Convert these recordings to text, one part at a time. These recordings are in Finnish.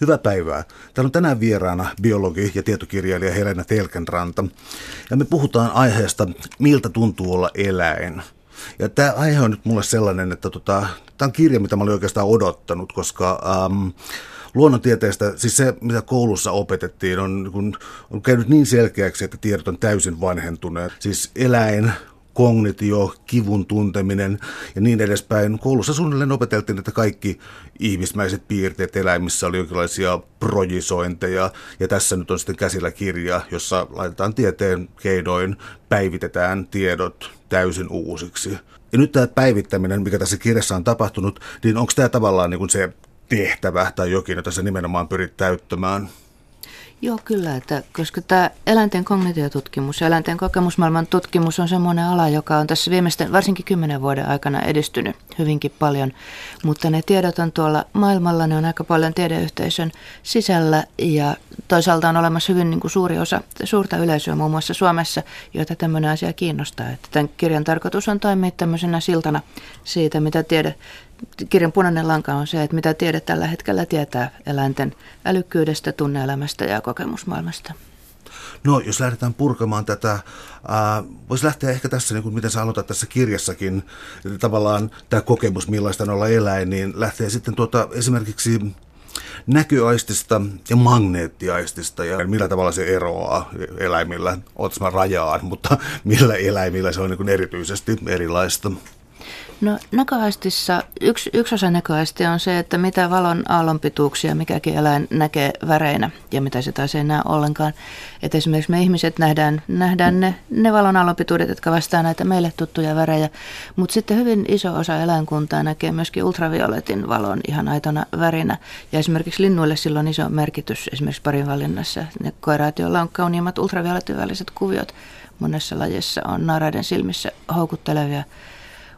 Hyvää päivää. Täällä on tänään vieraana biologi ja tietokirjailija Helena Telkenranta. Ja me puhutaan aiheesta, miltä tuntuu olla eläin. Ja tämä aihe on nyt mulle sellainen, että tota, tämä on kirja, mitä mä olin oikeastaan odottanut, koska ähm, luonnontieteestä, siis se mitä koulussa opetettiin, on, on käynyt niin selkeäksi, että tiedot on täysin vanhentuneet. Siis eläin, kognitio, kivun tunteminen ja niin edespäin. Koulussa suunnilleen opeteltiin, että kaikki ihmismäiset piirteet eläimissä oli jonkinlaisia projisointeja. Ja tässä nyt on sitten käsillä kirja, jossa laitetaan tieteen keinoin, päivitetään tiedot täysin uusiksi. Ja nyt tämä päivittäminen, mikä tässä kirjassa on tapahtunut, niin onko tämä tavallaan niin kuin se tehtävä tai jokin, jota sä nimenomaan pyrit täyttämään? Joo, kyllä, että koska tämä eläinten kognitiotutkimus ja eläinten kokemusmaailman tutkimus on semmoinen ala, joka on tässä viimeisten varsinkin kymmenen vuoden aikana edistynyt hyvinkin paljon, mutta ne tiedot on tuolla maailmalla, ne on aika paljon tiedeyhteisön sisällä ja toisaalta on olemassa hyvin niin kuin suuri osa suurta yleisöä muun muassa Suomessa, joita tämmöinen asia kiinnostaa. Että tämän kirjan tarkoitus on toimia tämmöisenä siltana siitä, mitä tiede kirjan punainen lanka on se, että mitä tiede tällä hetkellä tietää eläinten älykkyydestä, tunneelämästä ja kokemusmaailmasta. No, jos lähdetään purkamaan tätä, äh, voisi lähteä ehkä tässä, niin kuin miten sä aloitat tässä kirjassakin, että tavallaan tämä kokemus, millaista on olla eläin, niin lähtee sitten tuota, esimerkiksi näköaistista ja magneettiaistista ja millä tavalla se eroaa eläimillä, otas mä rajaan, mutta millä eläimillä se on niin kuin erityisesti erilaista. No näköaistissa, yksi, yksi osa näköaistia on se, että mitä valon aallonpituuksia mikäkin eläin näkee väreinä ja mitä se taas ei näe ollenkaan. Et esimerkiksi me ihmiset nähdään, nähdään ne, ne valon aallonpituudet, jotka vastaa näitä meille tuttuja värejä, mutta sitten hyvin iso osa eläinkuntaa näkee myöskin ultravioletin valon ihan aitona värinä. Ja esimerkiksi linnuille sillä on iso merkitys esimerkiksi parinvalinnassa. Ne koiraat, joilla on kauniimmat ultravioletin kuviot monessa lajissa on naaraiden silmissä houkuttelevia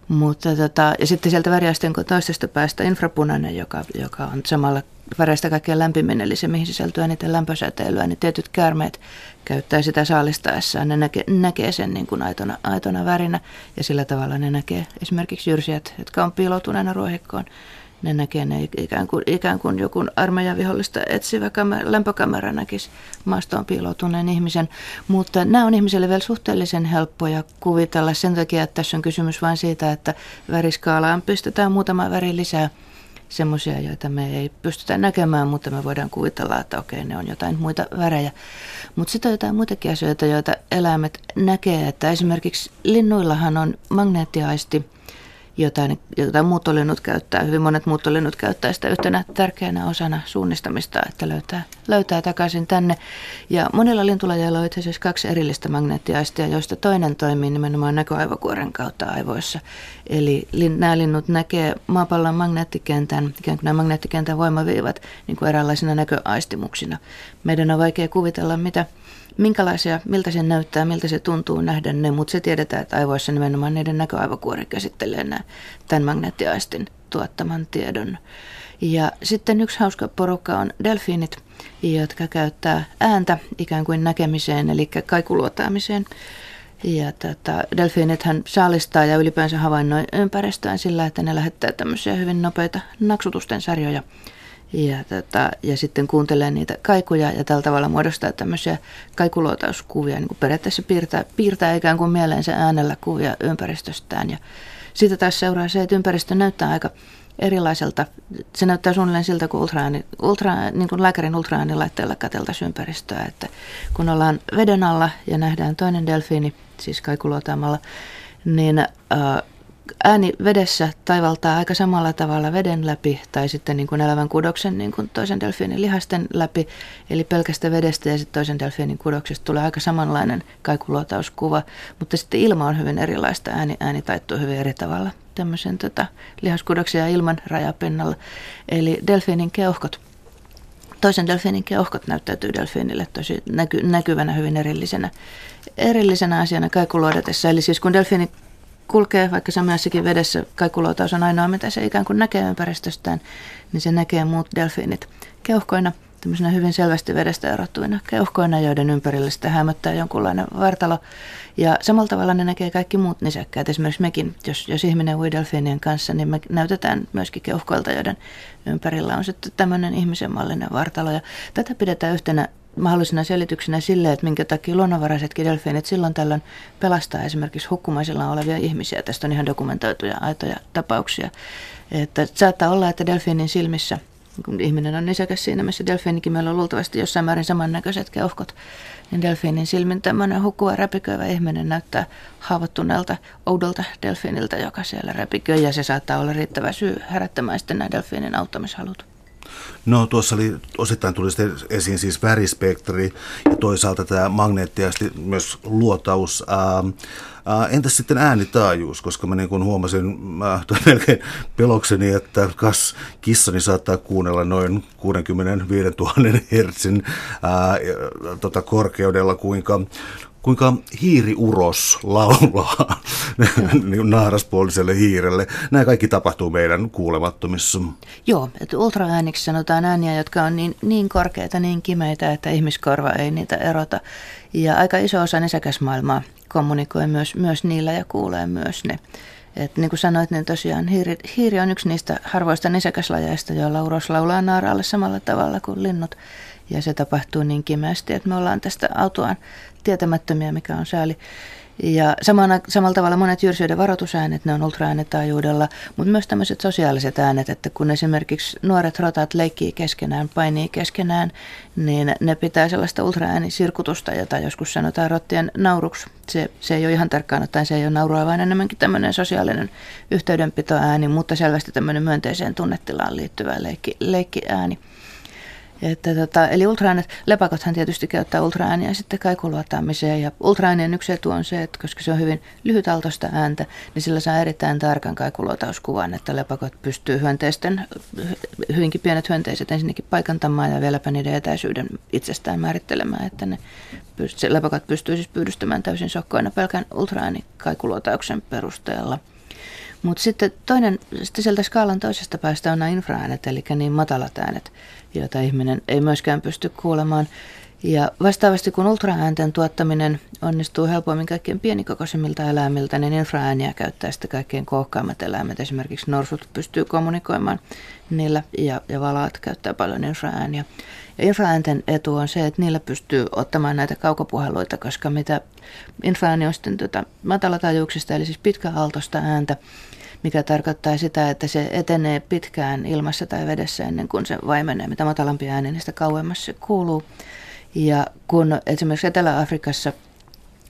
mutta tota, ja sitten sieltä väriasten toisesta päästä infrapunainen, joka, joka on samalla väreistä kaikkein lämpimin, eli se mihin sisältyy eniten lämpösäteilyä, niin tietyt käärmeet käyttää sitä saalistaessaan. Ne näkee, näkee sen niin kuin aitona, aitona värinä ja sillä tavalla ne näkee esimerkiksi jyrsijät, jotka on piiloutuneena ruohikkoon ne näkee ne ikään kuin, ikään kuin joku armeijan vihollista etsivä kamer, lämpökamera näkisi maastoon piiloutuneen ihmisen. Mutta nämä on ihmiselle vielä suhteellisen helppoja kuvitella sen takia, että tässä on kysymys vain siitä, että väriskaalaan pistetään muutama väri lisää semmoisia, joita me ei pystytä näkemään, mutta me voidaan kuvitella, että okei, ne on jotain muita värejä. Mutta sitten on jotain muitakin asioita, joita eläimet näkee, että esimerkiksi linnuillahan on magneettiaisti – jota, jota muuttolinnut käyttää. Hyvin monet muuttolinnut käyttää sitä yhtenä tärkeänä osana suunnistamista, että löytää, löytää takaisin tänne. Ja monilla lintulajeilla on itse asiassa kaksi erillistä magneettiaistia, joista toinen toimii nimenomaan näköaivokuoren kautta aivoissa. Eli nämä linnut näkee maapallon magneettikentän, ikään kuin nämä magneettikentän voimaviivat niin kuin eräänlaisina näköaistimuksina. Meidän on vaikea kuvitella, mitä minkälaisia, miltä se näyttää, miltä se tuntuu nähdä ne, mutta se tiedetään, että aivoissa nimenomaan niiden näköaivokuori käsittelee nämä, tämän magneettiaistin tuottaman tiedon. Ja sitten yksi hauska porukka on delfiinit, jotka käyttää ääntä ikään kuin näkemiseen, eli kaikuluotaamiseen. Ja tota, delfiinithän saalistaa ja ylipäänsä havainnoi ympäristöään sillä, että ne lähettää tämmöisiä hyvin nopeita naksutusten sarjoja ja, tota, ja sitten kuuntelee niitä kaikuja ja tällä tavalla muodostaa tämmöisiä kaikuluotauskuvia, niin kuin periaatteessa piirtää, piirtää ikään kuin mieleensä äänellä kuvia ympäristöstään. Ja siitä taas seuraa se, että ympäristö näyttää aika erilaiselta. Se näyttää suunnilleen siltä, kun, ultraääni, ultra, niin kuin lääkärin ultraäänilaitteella katseltaisiin ympäristöä. Että kun ollaan veden alla ja nähdään toinen delfiini, siis kaikuluotaamalla, niin äh, ääni vedessä taivaltaa aika samalla tavalla veden läpi tai sitten niin kuin elävän kudoksen niin kuin toisen delfiinin lihasten läpi. Eli pelkästä vedestä ja sitten toisen delfiinin kudoksesta tulee aika samanlainen kaikuluotauskuva, mutta sitten ilma on hyvin erilaista. Ääni, ääni taittuu hyvin eri tavalla tämmöisen tota, lihaskudoksen ja ilman rajapinnalla. Eli delfiinin keuhkot toisen delfiinin keuhkot näyttäytyy delfiinille tosi näky, näkyvänä hyvin erillisenä, erillisenä asiana kaikuluodatessa. Eli siis kun delfiini kulkee vaikka sameassakin vedessä, kaikuloutaus on ainoa, mitä se ikään kuin näkee ympäristöstään, niin se näkee muut delfiinit keuhkoina tämmöisenä hyvin selvästi vedestä erottuina keuhkoina, joiden ympärille sitä hämöttää jonkunlainen vartalo. Ja samalla tavalla ne näkee kaikki muut nisäkkäät. Esimerkiksi mekin, jos, jos ihminen ui delfiinien kanssa, niin me näytetään myöskin keuhkoilta, joiden ympärillä on sitten tämmöinen ihmisen mallinen vartalo. Ja tätä pidetään yhtenä mahdollisena selityksenä sille, että minkä takia luonnonvaraisetkin delfiinit silloin tällöin pelastaa esimerkiksi hukkumaisilla olevia ihmisiä. Tästä on ihan dokumentoituja aitoja tapauksia. Että saattaa olla, että delfiinin silmissä, kun ihminen on nisäkäs siinä, missä delfiinikin meillä on luultavasti jossain määrin samannäköiset keuhkot, niin delfiinin silmin tämmöinen hukkuva räpiköivä ihminen näyttää haavoittuneelta, oudolta delfiiniltä, joka siellä räpiköi, ja se saattaa olla riittävä syy herättämään sitten nämä delfiinin auttamishalut. No tuossa oli, osittain tuli esiin siis värispektri ja toisaalta tämä magneettiasti myös luotaus. Ää, ää, entäs sitten äänitaajuus, koska mä niin kuin huomasin ää, melkein pelokseni, että kas kissani saattaa kuunnella noin 65 000 hertsin ää, tota korkeudella, kuinka kuinka hiiriuros laulaa niin naaraspuoliselle hiirelle. Nämä kaikki tapahtuu meidän kuulemattomissa. Joo, että ultraääniksi sanotaan ääniä, jotka on niin, niin korkeita, niin kimeitä, että ihmiskorva ei niitä erota. Ja aika iso osa nisäkäsmaailmaa kommunikoi myös, myös niillä ja kuulee myös ne. Et niin kuin sanoit, niin tosiaan hiiri, hiiri on yksi niistä harvoista nisäkäslajeista, joilla uros laulaa naaraalle samalla tavalla kuin linnut. Ja se tapahtuu niin kimeästi, että me ollaan tästä autoaan tietämättömiä, mikä on sääli. Ja samana, samalla tavalla monet jyrsijöiden varoitusäänet, ne on ultraäänetaajuudella, mutta myös tämmöiset sosiaaliset äänet, että kun esimerkiksi nuoret rotat leikkii keskenään, painii keskenään, niin ne pitää sellaista ultraäänisirkutusta, jota joskus sanotaan rottien nauruksi. Se, se ei ole ihan tarkkaan ottaen, se ei ole naurua, vaan enemmänkin tämmöinen sosiaalinen yhteydenpitoääni, mutta selvästi tämmöinen myönteiseen tunnetilaan liittyvä leikki, leikkiääni. Että tota, eli ultraäänet, lepakothan tietysti käyttää ultraääniä sitten kaikuluotaamiseen ja ultraäänien yksi etu on se, että koska se on hyvin lyhytaltoista ääntä, niin sillä saa erittäin tarkan kaikuluotauskuvan, että lepakot pystyy hyönteisten, hyvinkin pienet hyönteiset ensinnäkin paikantamaan ja vieläpä niiden etäisyyden itsestään määrittelemään, että ne pyst- lepakot pystyy siis pyydystämään täysin sokkoina pelkän ultraäänikaikulutauksen perusteella. Mutta sitten toinen, sitten sieltä skaalan toisesta päästä on nämä infraäänet, eli niin matalat äänet, joita ihminen ei myöskään pysty kuulemaan. Ja vastaavasti kun ultraäänten tuottaminen onnistuu helpommin kaikkien pienikokoisimmilta eläimiltä, niin infraääniä käyttää sitten kaikkein kohkaammat eläimet. Esimerkiksi norsut pystyy kommunikoimaan niillä ja, ja valaat käyttää paljon infraääniä. Ja infraäänten etu on se, että niillä pystyy ottamaan näitä kaukopuheluita, koska mitä infraääni on sitten tuota matalatajuuksista, eli siis pitkäaaltoista ääntä, mikä tarkoittaa sitä, että se etenee pitkään ilmassa tai vedessä ennen kuin se vaimenee. Mitä matalampi ääni, niin sitä kauemmas se kuuluu. Ja kun esimerkiksi Etelä-Afrikassa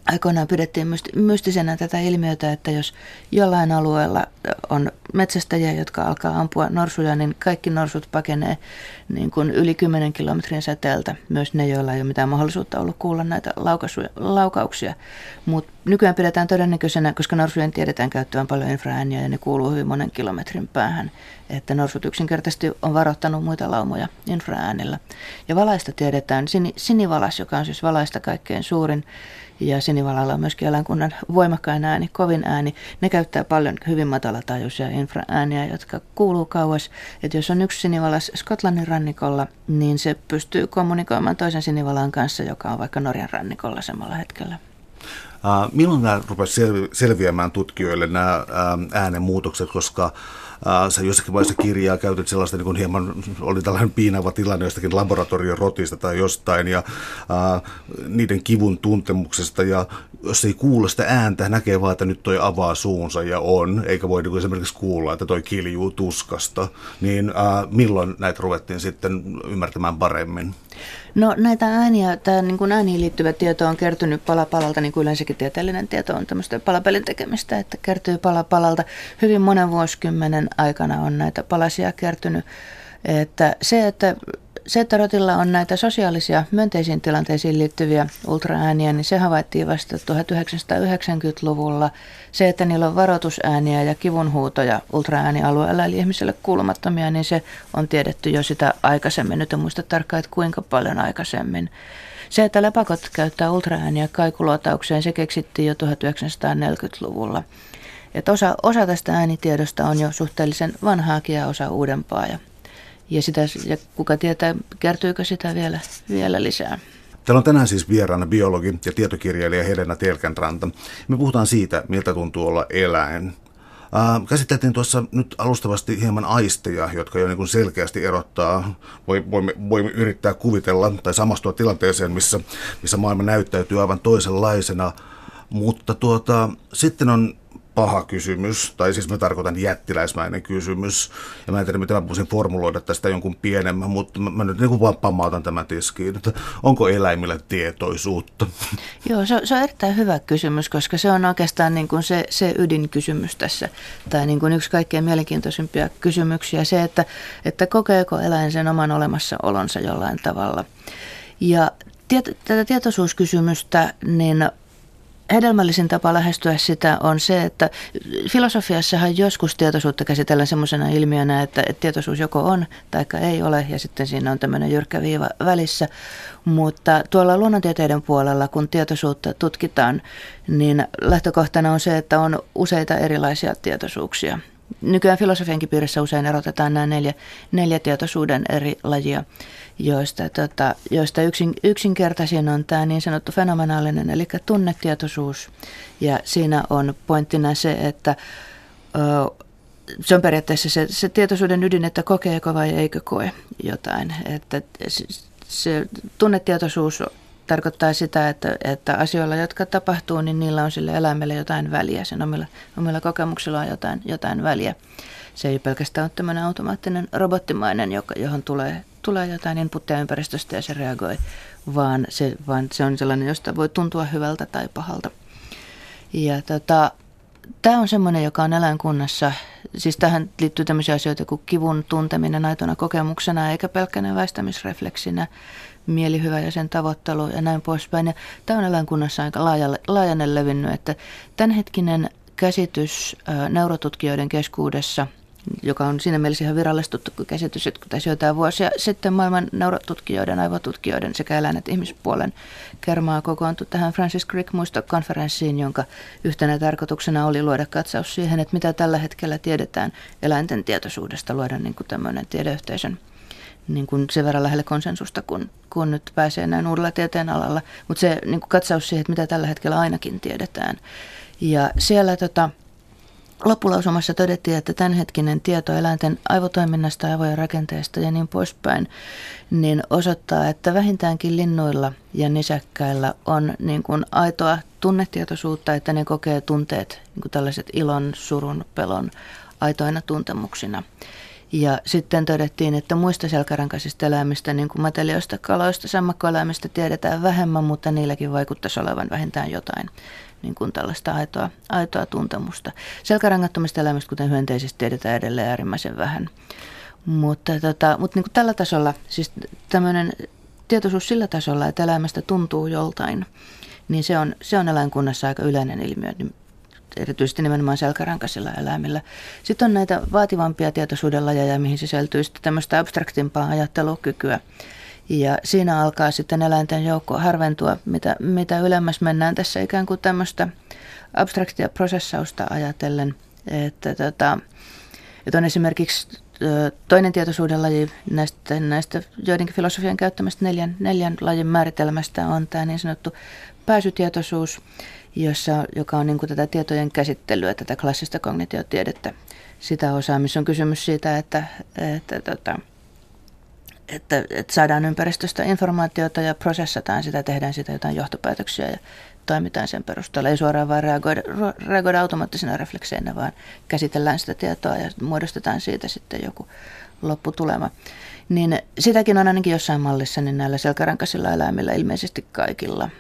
aikoinaan pidettiin mystisenä tätä ilmiötä, että jos jollain alueella on metsästäjiä, jotka alkaa ampua norsuja, niin kaikki norsut pakenee niin kuin yli 10 kilometrin säteeltä, myös ne, joilla ei ole mitään mahdollisuutta ollut kuulla näitä laukauksia. Mutta nykyään pidetään todennäköisenä, koska norsujen tiedetään käyttävän paljon infraääniä ja ne kuuluu hyvin monen kilometrin päähän, että norsut yksinkertaisesti on varoittanut muita laumoja infraäänillä. Ja valaista tiedetään, sinivalas, joka on siis valaista kaikkein suurin, ja sinivalalla on myöskin eläinkunnan voimakkain ääni, kovin ääni. Ne käyttää paljon hyvin matalatajuisia infraääniä, jotka kuuluu kauas. Että jos on yksi sinivalas Skotlannin rannikolla, niin se pystyy kommunikoimaan toisen sinivalan kanssa, joka on vaikka Norjan rannikolla samalla hetkellä. Milloin nämä rupesivat selviämään tutkijoille nämä äänenmuutokset, koska Sä jossakin vaiheessa kirjaa käytit sellaista niin kuin hieman, oli tällainen piinava tilanne jostakin laboratoriorotista tai jostain ja ää, niiden kivun tuntemuksesta ja jos ei kuule sitä ääntä, näkee vaan, että nyt toi avaa suunsa ja on, eikä voi niin esimerkiksi kuulla, että toi kiljuu tuskasta, niin ää, milloin näitä ruvettiin sitten ymmärtämään paremmin? No näitä ääniä, tämä niin kuin ääniin liittyvä tieto on kertynyt pala palalta, niin kuin yleensäkin tieteellinen tieto on tämmöistä palapelin tekemistä, että kertyy pala palalta. Hyvin monen vuosikymmenen aikana on näitä palasia kertynyt. Että se, että se, että rotilla on näitä sosiaalisia myönteisiin tilanteisiin liittyviä ultraääniä, niin se havaittiin vasta 1990-luvulla. Se, että niillä on varoitusääniä ja kivunhuutoja ultraäänialueella, eli ihmiselle kuulumattomia, niin se on tiedetty jo sitä aikaisemmin. Nyt en muista tarkkaan, että kuinka paljon aikaisemmin. Se, että lepakot käyttää ultraääniä kaikuluotaukseen, se keksittiin jo 1940-luvulla. Et osa, osa tästä äänitiedosta on jo suhteellisen vanhaakin ja osa uudempaa. Ja Ja, sitä, ja kuka tietää, kertyykö sitä vielä, vielä lisää. Täällä on tänään siis vieraana biologi ja tietokirjailija Helena Telkänranta. Me puhutaan siitä, miltä tuntuu olla eläin. Käsiteltiin tuossa nyt alustavasti hieman aisteja, jotka jo niin kuin selkeästi erottaa. Voimme, voimme yrittää kuvitella tai samastua tilanteeseen, missä, missä maailma näyttäytyy aivan toisenlaisena. Mutta tuota, sitten on paha kysymys, tai siis mä tarkoitan jättiläismäinen kysymys. Ja mä en tiedä, miten mä voisin formuloida tästä jonkun pienemmän, mutta mä, mä nyt niin kuin vaan pamautan tämän tiskiin, että onko eläimillä tietoisuutta? Joo, se on, se on erittäin hyvä kysymys, koska se on oikeastaan niin kuin se, se ydinkysymys tässä, tai niin kuin yksi kaikkein mielenkiintoisimpia kysymyksiä, se, että, että kokeeko eläin sen oman olemassaolonsa jollain tavalla. Ja tiet, tätä tietoisuuskysymystä, niin hedelmällisin tapa lähestyä sitä on se, että filosofiassahan joskus tietoisuutta käsitellään semmoisena ilmiönä, että, tietoisuus joko on tai ei ole, ja sitten siinä on tämmöinen jyrkkä viiva välissä. Mutta tuolla luonnontieteiden puolella, kun tietoisuutta tutkitaan, niin lähtökohtana on se, että on useita erilaisia tietoisuuksia. Nykyään filosofiankin piirissä usein erotetaan nämä neljä, neljä tietoisuuden eri lajia joista, tota, joista yksin, yksinkertaisin on tämä niin sanottu fenomenaalinen, eli tunnetietoisuus. Ja siinä on pointtina se, että ö, se on periaatteessa se, se tietoisuuden ydin, että kokeeko vai eikö koe jotain. Että se tunnetietoisuus tarkoittaa sitä, että, että asioilla, jotka tapahtuu, niin niillä on sille eläimelle jotain väliä. Sen omilla, omilla kokemuksilla on jotain, jotain väliä. Se ei pelkästään ole tämmöinen automaattinen robottimainen, joka, johon tulee tulee jotain inputtia ympäristöstä ja se reagoi, vaan se, vaan se on sellainen, josta voi tuntua hyvältä tai pahalta. Ja tota, tämä on semmoinen, joka on eläinkunnassa, siis tähän liittyy tämmöisiä asioita kuin kivun tunteminen aitona kokemuksena eikä pelkkänä väistämisrefleksinä, mielihyvä ja sen tavoittelu ja näin poispäin. Ja tämä on eläinkunnassa aika laajalle, levinnyt, että tämänhetkinen käsitys neurotutkijoiden keskuudessa – joka on siinä mielessä ihan virallistettu käsitys, että tässä joitain vuosia sitten maailman neurotutkijoiden, aivotutkijoiden sekä eläin- että ihmispuolen kermaa kokoontui tähän Francis Crick muistokonferenssiin, jonka yhtenä tarkoituksena oli luoda katsaus siihen, että mitä tällä hetkellä tiedetään eläinten tietoisuudesta, luoda niin kuin tämmöinen tiedeyhteisön niin kuin sen verran lähelle konsensusta, kun, kun nyt pääsee näin uudella tieteen alalla. Mutta se niin kuin katsaus siihen, että mitä tällä hetkellä ainakin tiedetään. Ja siellä tota, Loppulausumassa todettiin, että tämänhetkinen tieto eläinten aivotoiminnasta, aivojen rakenteesta ja niin poispäin, niin osoittaa, että vähintäänkin linnuilla ja nisäkkäillä on niin kuin aitoa tunnetietoisuutta, että ne kokee tunteet, niin kuin tällaiset ilon, surun, pelon aitoina tuntemuksina. Ja sitten todettiin, että muista selkärankaisista eläimistä, niin kuin matelioista, kaloista, sammakkoeläimistä tiedetään vähemmän, mutta niilläkin vaikuttaisi olevan vähintään jotain niin kuin tällaista aitoa, aitoa tuntemusta. Selkärangattomista eläimistä, kuten hyönteisistä, tiedetään edelleen äärimmäisen vähän. Mutta, tota, mutta niin kuin tällä tasolla, siis tämmöinen tietoisuus sillä tasolla, että eläimestä tuntuu joltain, niin se on, se on eläinkunnassa aika yleinen ilmiö, niin erityisesti nimenomaan selkärankaisilla eläimillä. Sitten on näitä vaativampia tietoisuuden lajeja, mihin sisältyy sitten tämmöistä abstraktimpaa ajattelukykyä. Ja siinä alkaa sitten eläinten joukko harventua, mitä, mitä ylemmäs mennään tässä ikään kuin tämmöistä abstraktia prosessausta ajatellen. Että, tota, että on esimerkiksi toinen tietoisuuden laji näistä, näistä joidenkin filosofian käyttämästä neljän, neljän lajin määritelmästä on tämä niin sanottu pääsytietoisuus, jossa, joka on niin kuin tätä tietojen käsittelyä, tätä klassista kognitiotiedettä, sitä osaa, on kysymys siitä, että, että tota, että, että saadaan ympäristöstä informaatiota ja prosessataan sitä, tehdään sitä jotain johtopäätöksiä ja toimitaan sen perusteella. Ei suoraan vain reagoida, reagoida automaattisena reflekseinä, vaan käsitellään sitä tietoa ja muodostetaan siitä sitten joku lopputulema. Niin sitäkin on ainakin jossain mallissa niin näillä selkärankaisilla eläimillä ilmeisesti kaikilla –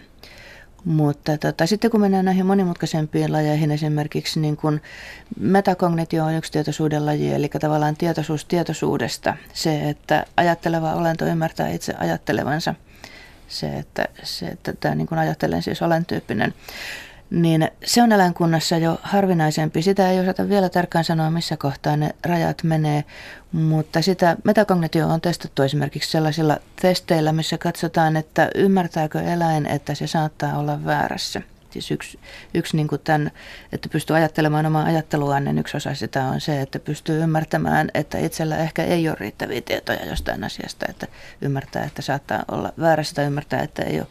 mutta tota, sitten kun mennään näihin monimutkaisempiin lajeihin, esimerkiksi niin kuin metakognitio on yksi tietoisuuden laji, eli tavallaan tietoisuus tietoisuudesta. Se, että ajatteleva olento ymmärtää itse ajattelevansa. Se, että, se, että tämä niin kuin ajattelen siis olen tyyppinen niin se on eläinkunnassa jo harvinaisempi. Sitä ei osata vielä tarkkaan sanoa, missä kohtaa ne rajat menee, mutta sitä metakognitio on testattu esimerkiksi sellaisilla testeillä, missä katsotaan, että ymmärtääkö eläin, että se saattaa olla väärässä. Siis yksi, yksi niin kuin tämän, että pystyy ajattelemaan omaa ajatteluaan, niin yksi osa sitä on se, että pystyy ymmärtämään, että itsellä ehkä ei ole riittäviä tietoja jostain asiasta, että ymmärtää, että saattaa olla väärässä tai ymmärtää, että ei, ole,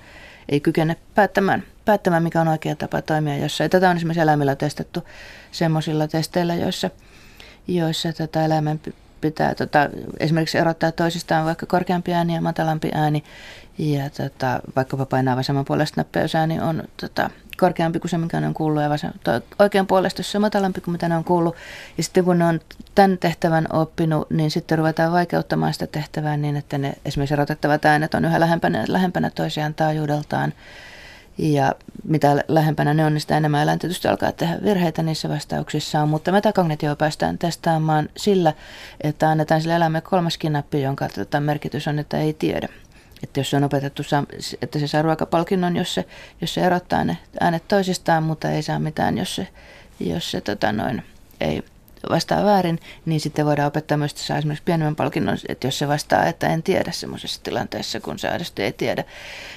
ei kykene päättämään, päättämään, mikä on oikea tapa toimia jossain. Tätä on esimerkiksi eläimillä testettu semmoisilla testeillä, joissa, joissa tätä eläimen pitää tota, esimerkiksi erottaa toisistaan vaikka korkeampi ääni ja matalampi ääni. Ja tota, vaikkapa painaa vasemman puolesta nappeusääni on tota, korkeampi kuin se, mikä ne on kuullut, ja vasen, oikean puolesta se on matalampi kuin mitä ne on kuullut. Ja sitten kun ne on tämän tehtävän oppinut, niin sitten ruvetaan vaikeuttamaan sitä tehtävää niin, että ne esimerkiksi erotettavat äänet on yhä lähempänä, lähempänä toisiaan taajuudeltaan. Ja mitä lähempänä ne on, niin sitä enemmän eläin tietysti alkaa tehdä virheitä niissä vastauksissaan. Mutta metakognitio päästään testaamaan sillä, että annetaan sille eläimelle kolmaskin nappi, jonka tota merkitys on, että ei tiedä. Että jos on opetettu, että se saa ruokapalkinnon, jos se, jos se erottaa ne äänet toisistaan, mutta ei saa mitään, jos se, jos se tota noin, ei vastaa väärin, niin sitten voidaan opettaa myös, että saa esimerkiksi pienemmän palkinnon, että jos se vastaa, että en tiedä semmoisessa tilanteessa, kun se aidosti ei tiedä.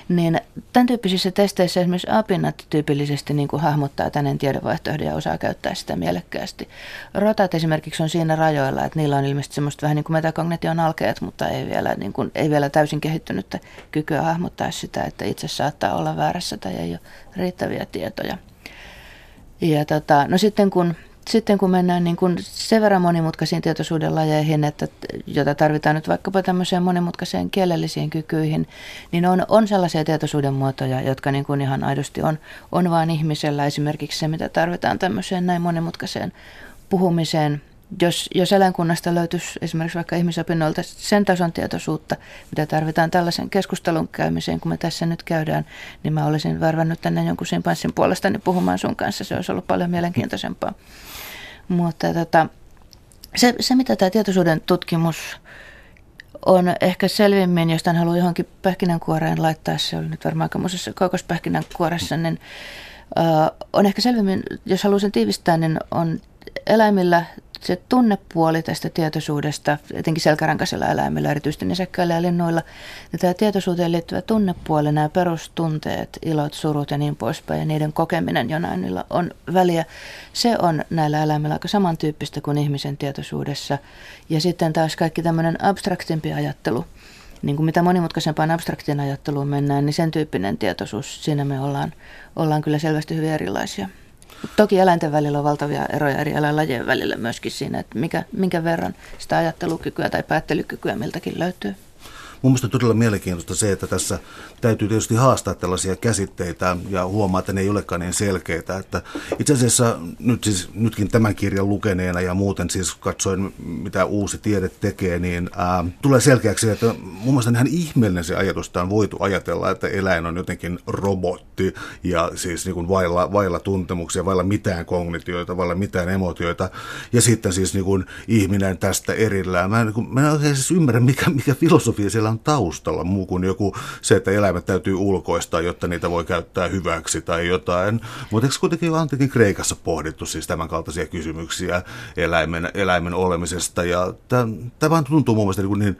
Niin tämän tyyppisissä testeissä esimerkiksi apinnat tyypillisesti niin kuin hahmottaa tänne tiedevaihtoehdon ja osaa käyttää sitä mielekkäästi. Rotat esimerkiksi on siinä rajoilla, että niillä on ilmeisesti semmoista vähän niin kuin metakognition alkeet, mutta ei vielä, niin kuin, ei vielä täysin kehittynyttä kykyä hahmottaa sitä, että itse saattaa olla väärässä tai ei ole riittäviä tietoja. Ja tota, no sitten kun sitten kun mennään niin kuin sen verran monimutkaisiin tietoisuuden lajeihin, että, jota tarvitaan nyt vaikkapa tämmöiseen monimutkaiseen kielellisiin kykyihin, niin on, on sellaisia tietoisuuden muotoja, jotka niin kuin ihan aidosti on, on vain ihmisellä. Esimerkiksi se, mitä tarvitaan tämmöiseen näin monimutkaiseen puhumiseen, jos, jos eläinkunnasta löytyisi esimerkiksi vaikka ihmisopinnoilta sen tason tietoisuutta, mitä tarvitaan tällaisen keskustelun käymiseen, kun me tässä nyt käydään, niin mä olisin värvännyt tänne jonkun simpanssin puolestani puhumaan sun kanssa. Se olisi ollut paljon mielenkiintoisempaa. Mutta tota, se, se, mitä tämä tietoisuuden tutkimus on ehkä selvimmin, jos tämän haluaa johonkin pähkinänkuoreen laittaa, se oli nyt varmaan aikamoisessa koukospähkinänkuoressa, niin uh, on ehkä selvimmin, jos haluaisin tiivistää, niin on eläimillä se tunnepuoli tästä tietoisuudesta, etenkin selkärankaisella eläimillä, erityisesti nisäkkäillä ja linnuilla, niin tämä tietoisuuteen liittyvä tunnepuoli, nämä perustunteet, ilot, surut ja niin poispäin, ja niiden kokeminen jonain niillä on väliä, se on näillä eläimillä aika samantyyppistä kuin ihmisen tietoisuudessa. Ja sitten taas kaikki tämmöinen abstraktimpi ajattelu, niin kuin mitä monimutkaisempaan abstraktiin ajatteluun mennään, niin sen tyyppinen tietoisuus, siinä me ollaan, ollaan kyllä selvästi hyvin erilaisia. Toki eläinten välillä on valtavia eroja eri eläinlajien välillä myöskin siinä, että mikä, minkä verran sitä ajattelukykyä tai päättelykykyä miltäkin löytyy. Mun mielestä on todella mielenkiintoista se, että tässä täytyy tietysti haastaa tällaisia käsitteitä ja huomaa, että ne ei olekaan niin selkeitä. Että itse asiassa nyt siis, nytkin tämän kirjan lukeneena ja muuten siis katsoin, mitä uusi tiede tekee, niin ää, tulee selkeäksi, että mun mielestä ihan ihmeellinen se ajatus, että on voitu ajatella, että eläin on jotenkin robotti ja siis niin kuin vailla, vailla tuntemuksia, vailla mitään kognitioita, vailla mitään emotioita ja sitten siis niin kuin ihminen tästä erillään. Mä en, niin kuin, mä en oikein siis ymmärrä, mikä, mikä filosofia siellä on taustalla, muu kuin joku se, että eläimet täytyy ulkoistaa, jotta niitä voi käyttää hyväksi tai jotain. Mutta eikö kuitenkin antikin Kreikassa pohdittu siis tämän kaltaisia kysymyksiä eläimen, eläimen olemisesta ja tämä vaan tuntuu mun mielestä niin, niin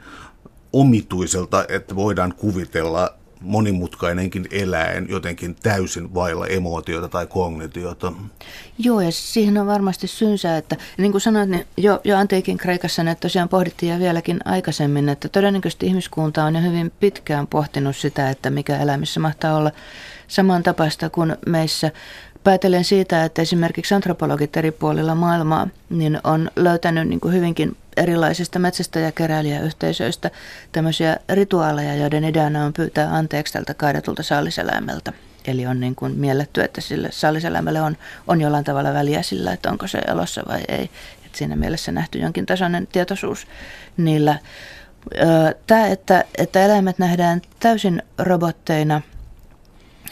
omituiselta, että voidaan kuvitella monimutkainenkin eläin jotenkin täysin vailla emootioita tai kognitiota. Joo, ja siihen on varmasti syynsä, että niin kuin sanoit, niin jo, jo antiikin Kreikassa ne tosiaan pohdittiin ja vieläkin aikaisemmin, että todennäköisesti ihmiskunta on jo hyvin pitkään pohtinut sitä, että mikä eläimissä mahtaa olla samantapaista kuin meissä. Päätelen siitä, että esimerkiksi antropologit eri puolilla maailmaa niin on löytänyt niin kuin hyvinkin erilaisista metsästä- ja keräilijäyhteisöistä tämmöisiä rituaaleja, joiden ideana on pyytää anteeksi tältä kaidetulta saaliseläimeltä. Eli on niin kuin mielletty, että sille saaliseläimelle on, on jollain tavalla väliä sillä, että onko se elossa vai ei. Et siinä mielessä nähty jonkin tasoinen tietoisuus niillä. Tämä, että, että eläimet nähdään täysin robotteina,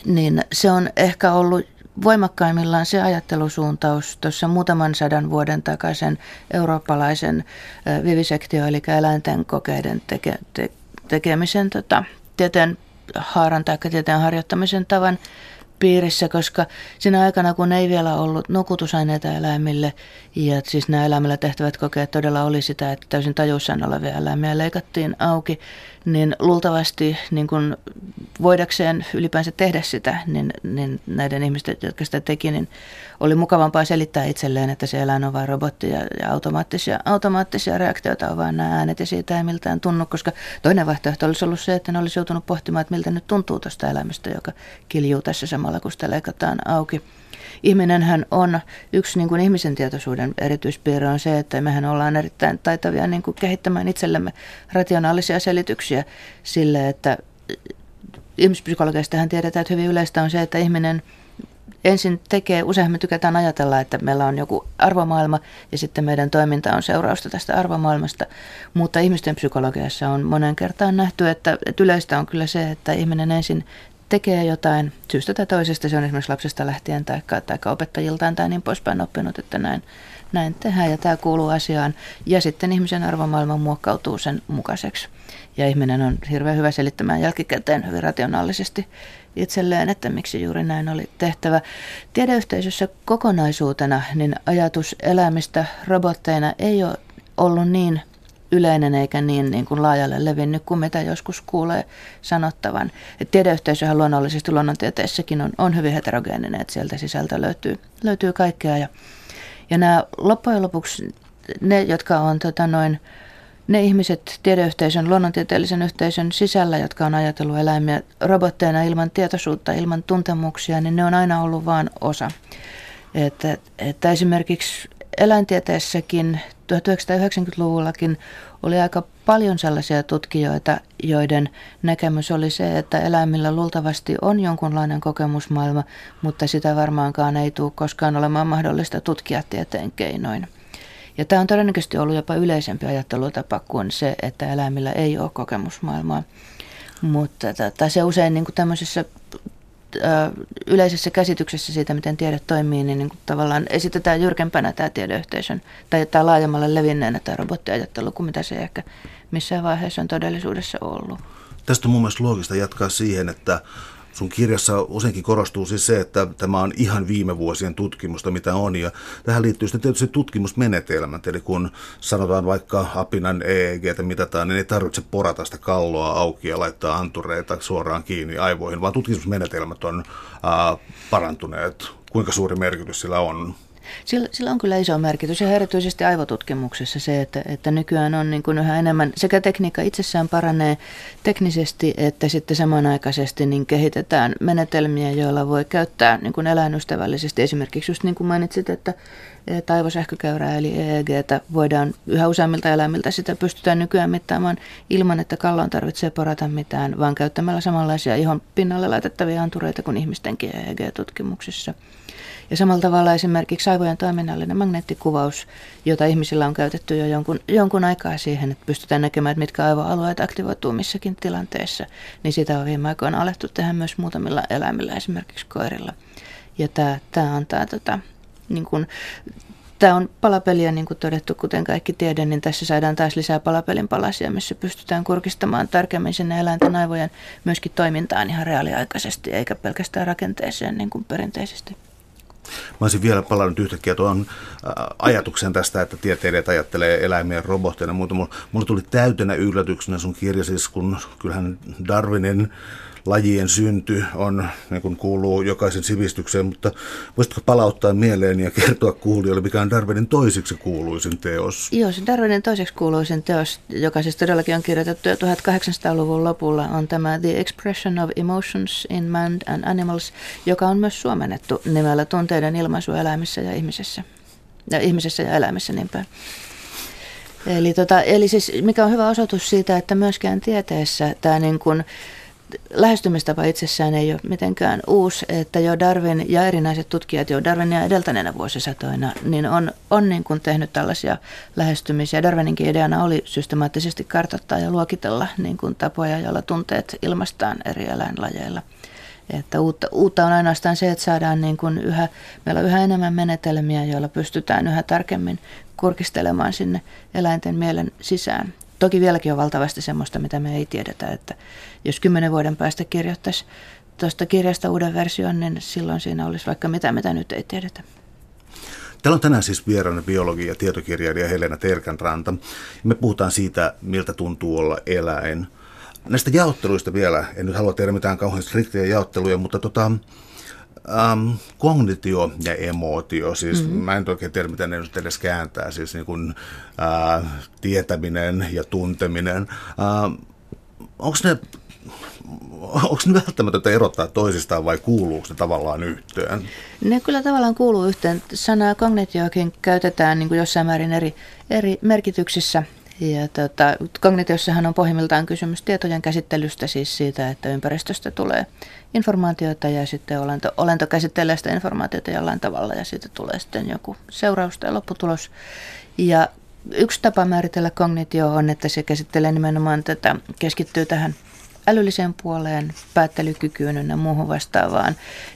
niin se on ehkä ollut voimakkaimmillaan se ajattelusuuntaus tuossa muutaman sadan vuoden takaisin eurooppalaisen vivisektio, eli eläinten kokeiden teke, te, tekemisen tota, tieteen haaran tai tieteen harjoittamisen tavan piirissä, koska siinä aikana, kun ei vielä ollut nukutusaineita eläimille, ja siis nämä eläimillä tehtävät kokeet todella oli sitä, että täysin tajuissaan olevia eläimiä leikattiin auki, niin luultavasti niin kun voidakseen ylipäänsä tehdä sitä, niin, niin näiden ihmisten, jotka sitä teki, niin oli mukavampaa selittää itselleen, että se eläin on vain robotti ja, ja automaattisia, automaattisia reaktioita on vain nämä äänet ja siitä ei miltään tunnu, koska toinen vaihtoehto olisi ollut se, että ne olisi joutunut pohtimaan, että miltä nyt tuntuu tuosta elämästä, joka kiljuu tässä samalla, kun sitä leikataan auki. Ihminenhän on, yksi niin kuin ihmisen tietoisuuden erityispiirre on se, että mehän ollaan erittäin taitavia niin kuin kehittämään itsellemme rationaalisia selityksiä sille, että ihmispsykologiastahan tiedetään, että hyvin yleistä on se, että ihminen ensin tekee, usein me tykätään ajatella, että meillä on joku arvomaailma ja sitten meidän toiminta on seurausta tästä arvomaailmasta, mutta ihmisten psykologiassa on monen kertaan nähty, että, että yleistä on kyllä se, että ihminen ensin tekee jotain syystä tai toisesta, se on esimerkiksi lapsesta lähtien tai, tai opettajiltaan tai niin poispäin oppinut, että näin, näin tehdään ja tämä kuuluu asiaan. Ja sitten ihmisen arvomaailma muokkautuu sen mukaiseksi. Ja ihminen on hirveän hyvä selittämään jälkikäteen hyvin rationaalisesti itselleen, että miksi juuri näin oli tehtävä. Tiedeyhteisössä kokonaisuutena niin ajatus elämistä robotteina ei ole ollut niin yleinen eikä niin, niin kuin laajalle levinnyt kuin mitä joskus kuulee sanottavan. Et tiedeyhteisöhän luonnollisesti luonnontieteessäkin on, on hyvin heterogeeninen, että sieltä sisältä löytyy, löytyy kaikkea. Ja, ja nämä loppujen lopuksi ne, jotka on tota noin, ne ihmiset tiedeyhteisön, luonnontieteellisen yhteisön sisällä, jotka on ajatellut eläimiä robotteina ilman tietoisuutta, ilman tuntemuksia, niin ne on aina ollut vain osa. Että, että esimerkiksi eläintieteessäkin 1990-luvullakin oli aika paljon sellaisia tutkijoita, joiden näkemys oli se, että eläimillä luultavasti on jonkunlainen kokemusmaailma, mutta sitä varmaankaan ei tule koskaan olemaan mahdollista tutkia tieteen keinoin. Ja tämä on todennäköisesti ollut jopa yleisempi ajattelutapa kuin se, että eläimillä ei ole kokemusmaailmaa. Mutta tai se usein niin kuin tämmöisessä yleisessä käsityksessä siitä, miten tiede toimii, niin, niin kuin tavallaan esitetään jyrkempänä tämä tiedeyhteisön tai tämä laajemmalle levinneenä tämä robottiajattelu kuin mitä se ehkä missään vaiheessa on todellisuudessa ollut. Tästä on mun mielestä loogista jatkaa siihen, että sun kirjassa useinkin korostuu siis se, että tämä on ihan viime vuosien tutkimusta, mitä on. Ja tähän liittyy sitten tietysti tutkimusmenetelmät. Eli kun sanotaan vaikka apinan EEG, että mitataan, niin ei tarvitse porata sitä kalloa auki ja laittaa antureita suoraan kiinni aivoihin, vaan tutkimusmenetelmät on parantuneet. Kuinka suuri merkitys sillä on? Sillä, sillä on kyllä iso merkitys ja erityisesti aivotutkimuksessa se, että, että nykyään on niin kuin yhä enemmän, sekä tekniikka itsessään paranee teknisesti, että sitten samanaikaisesti niin kehitetään menetelmiä, joilla voi käyttää niin kuin eläinystävällisesti. Esimerkiksi just niin kuin mainitsit, että aivosähkökäyrää eli EEGtä voidaan yhä useammilta eläimiltä sitä pystytään nykyään mittaamaan ilman, että kallon tarvitsee porata mitään, vaan käyttämällä samanlaisia ihon pinnalle laitettavia antureita kuin ihmistenkin EEG-tutkimuksissa. Ja samalla tavalla esimerkiksi aivojen toiminnallinen magneettikuvaus, jota ihmisillä on käytetty jo jonkun, jonkun aikaa siihen, että pystytään näkemään, että mitkä aivoalueet aktivoituu missäkin tilanteessa, niin sitä on viime aikoina alettu tehdä myös muutamilla eläimillä, esimerkiksi koirilla. Ja tämä, tämä antaa tota, niin kuin, Tämä on palapeliä, niin kuin todettu, kuten kaikki tiedä, niin tässä saadaan taas lisää palapelin palasia, missä pystytään kurkistamaan tarkemmin sinne eläinten aivojen myöskin toimintaan ihan reaaliaikaisesti, eikä pelkästään rakenteeseen niin kuin perinteisesti. Mä olisin vielä palannut yhtäkkiä tuon ajatuksen tästä, että tieteilijät ajattelee eläimiä robotteina. Mutta mulla tuli täytenä yllätyksenä sun kirja, siis kun kyllähän Darwinin lajien synty on, niin kuin kuuluu jokaisen sivistykseen, mutta voisitko palauttaa mieleen ja kertoa kuulijoille, mikä on Darwinin toiseksi kuuluisin teos? Joo, se Darwinin toiseksi kuuluisin teos, joka siis todellakin on kirjoitettu jo 1800-luvun lopulla, on tämä The Expression of Emotions in Man and Animals, joka on myös suomennettu nimellä tunteiden ilmaisu eläimissä ja ihmisessä. Ja ihmisessä ja eläimissä niin päin. Eli, tota, eli siis mikä on hyvä osoitus siitä, että myöskään tieteessä tämä niin kuin, lähestymistapa itsessään ei ole mitenkään uusi, että jo Darwin ja erinäiset tutkijat jo Darwinia edeltäneenä vuosisatoina niin on, on niin kuin tehnyt tällaisia lähestymisiä. Darwininkin ideana oli systemaattisesti kartoittaa ja luokitella niin kuin tapoja, joilla tunteet ilmastaan eri eläinlajeilla. Että uutta, uutta on ainoastaan se, että saadaan niin kuin yhä, meillä on yhä enemmän menetelmiä, joilla pystytään yhä tarkemmin kurkistelemaan sinne eläinten mielen sisään. Toki vieläkin on valtavasti semmoista, mitä me ei tiedetä, että jos kymmenen vuoden päästä kirjoittaisi tuosta kirjasta uuden version, niin silloin siinä olisi vaikka mitä, mitä nyt ei tiedetä. Täällä on tänään siis vieraana biologi- ja tietokirjailija Helena Terkanranta. Me puhutaan siitä, miltä tuntuu olla eläin. Näistä jaotteluista vielä, en nyt halua tehdä mitään kauhean striktejä jaotteluja, mutta tota, Um, kognitio ja emootio, siis mm-hmm. mä en oikein tiedä, miten ne nyt edes kääntää, siis niin kuin, uh, tietäminen ja tunteminen. Uh, Onko ne, onko ne välttämätöntä erottaa toisistaan vai kuuluuko ne tavallaan yhteen? Ne kyllä tavallaan kuuluu yhteen. Sanaa kognitioakin käytetään niin kuin jossain määrin eri, eri merkityksissä ja tota, kognitiossahan on pohjimmiltaan kysymys tietojen käsittelystä, siis siitä, että ympäristöstä tulee informaatiota ja sitten olento, olento käsittelee sitä informaatiota jollain tavalla ja siitä tulee sitten joku seuraus tai lopputulos. Ja yksi tapa määritellä kognitio on, että se käsittelee nimenomaan tätä, keskittyy tähän älylliseen puoleen, päättelykykyyn ja muuhun vastaavaan.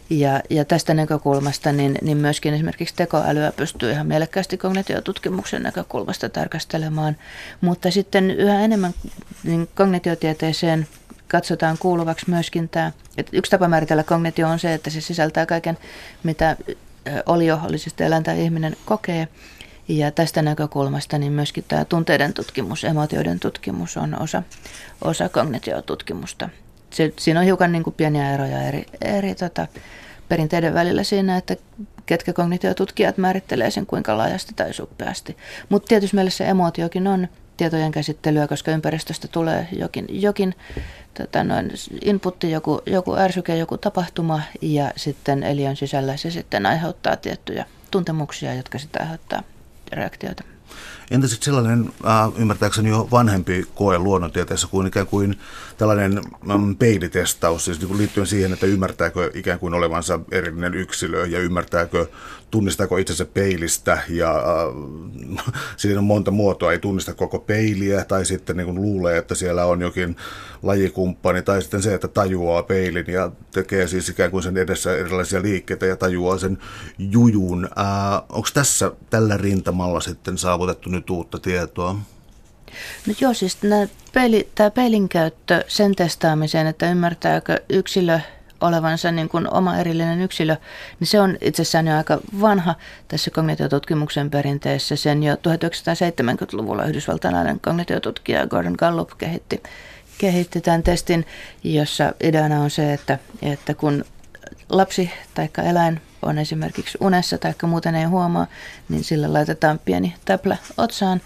Ja, ja tästä näkökulmasta niin, niin myöskin esimerkiksi tekoälyä pystyy ihan mielekkäästi kognitiotutkimuksen näkökulmasta tarkastelemaan. Mutta sitten yhä enemmän niin kognitiotieteeseen katsotaan kuuluvaksi myöskin tämä, että yksi tapa määritellä kognitio on se, että se sisältää kaiken, mitä olio, oli siis eläin tai ihminen, kokee. Ja tästä näkökulmasta niin myöskin tämä tunteiden tutkimus, emotioiden tutkimus on osa, osa kognitiotutkimusta. Se, siinä on hiukan niin kuin pieniä eroja eri, eri tota, perinteiden välillä siinä, että ketkä kognitiotutkijat määrittelee sen kuinka laajasti tai suppeasti. Mutta tietysti mielessä emootiokin on tietojen käsittelyä, koska ympäristöstä tulee jokin, jokin tota noin, inputti, joku, joku ärsyke, joku tapahtuma ja sitten eliön sisällä se sitten aiheuttaa tiettyjä tuntemuksia, jotka sitä aiheuttaa reaktioita. Entä sitten sellainen, äh, ymmärtääkseni jo vanhempi koe luonnontieteessä kuin ikään kuin tällainen mm, peilitestaus, siis niin liittyen siihen, että ymmärtääkö ikään kuin olevansa erillinen yksilö ja ymmärtääkö, tunnistaako itsensä peilistä ja äh, siinä on monta muotoa, ei tunnista koko peiliä tai sitten niin kuin luulee, että siellä on jokin lajikumppani tai sitten se, että tajuaa peilin ja tekee siis ikään kuin sen edessä erilaisia liikkeitä ja tajuaa sen jujun. Äh, Onko tässä tällä rintamalla sitten saavutettu nyt uutta tietoa? No joo, siis peili, tämä peilin käyttö sen testaamiseen, että ymmärtääkö yksilö olevansa niin kuin oma erillinen yksilö, niin se on itsessään jo aika vanha tässä kognitiotutkimuksen perinteessä. Sen jo 1970-luvulla yhdysvaltalainen kognitiotutkija Gordon Gallup kehitti, kehitti tämän testin, jossa ideana on se, että, että kun lapsi tai eläin on esimerkiksi unessa tai muuten ei huomaa, niin sillä laitetaan pieni täplä otsaan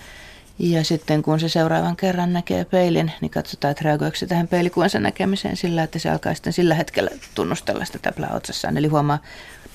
ja sitten kun se seuraavan kerran näkee peilin, niin katsotaan, että reagoiko se tähän peilikuvansa näkemiseen sillä, että se alkaa sitten sillä hetkellä tunnustella sitä täplää otsassaan. Eli huomaa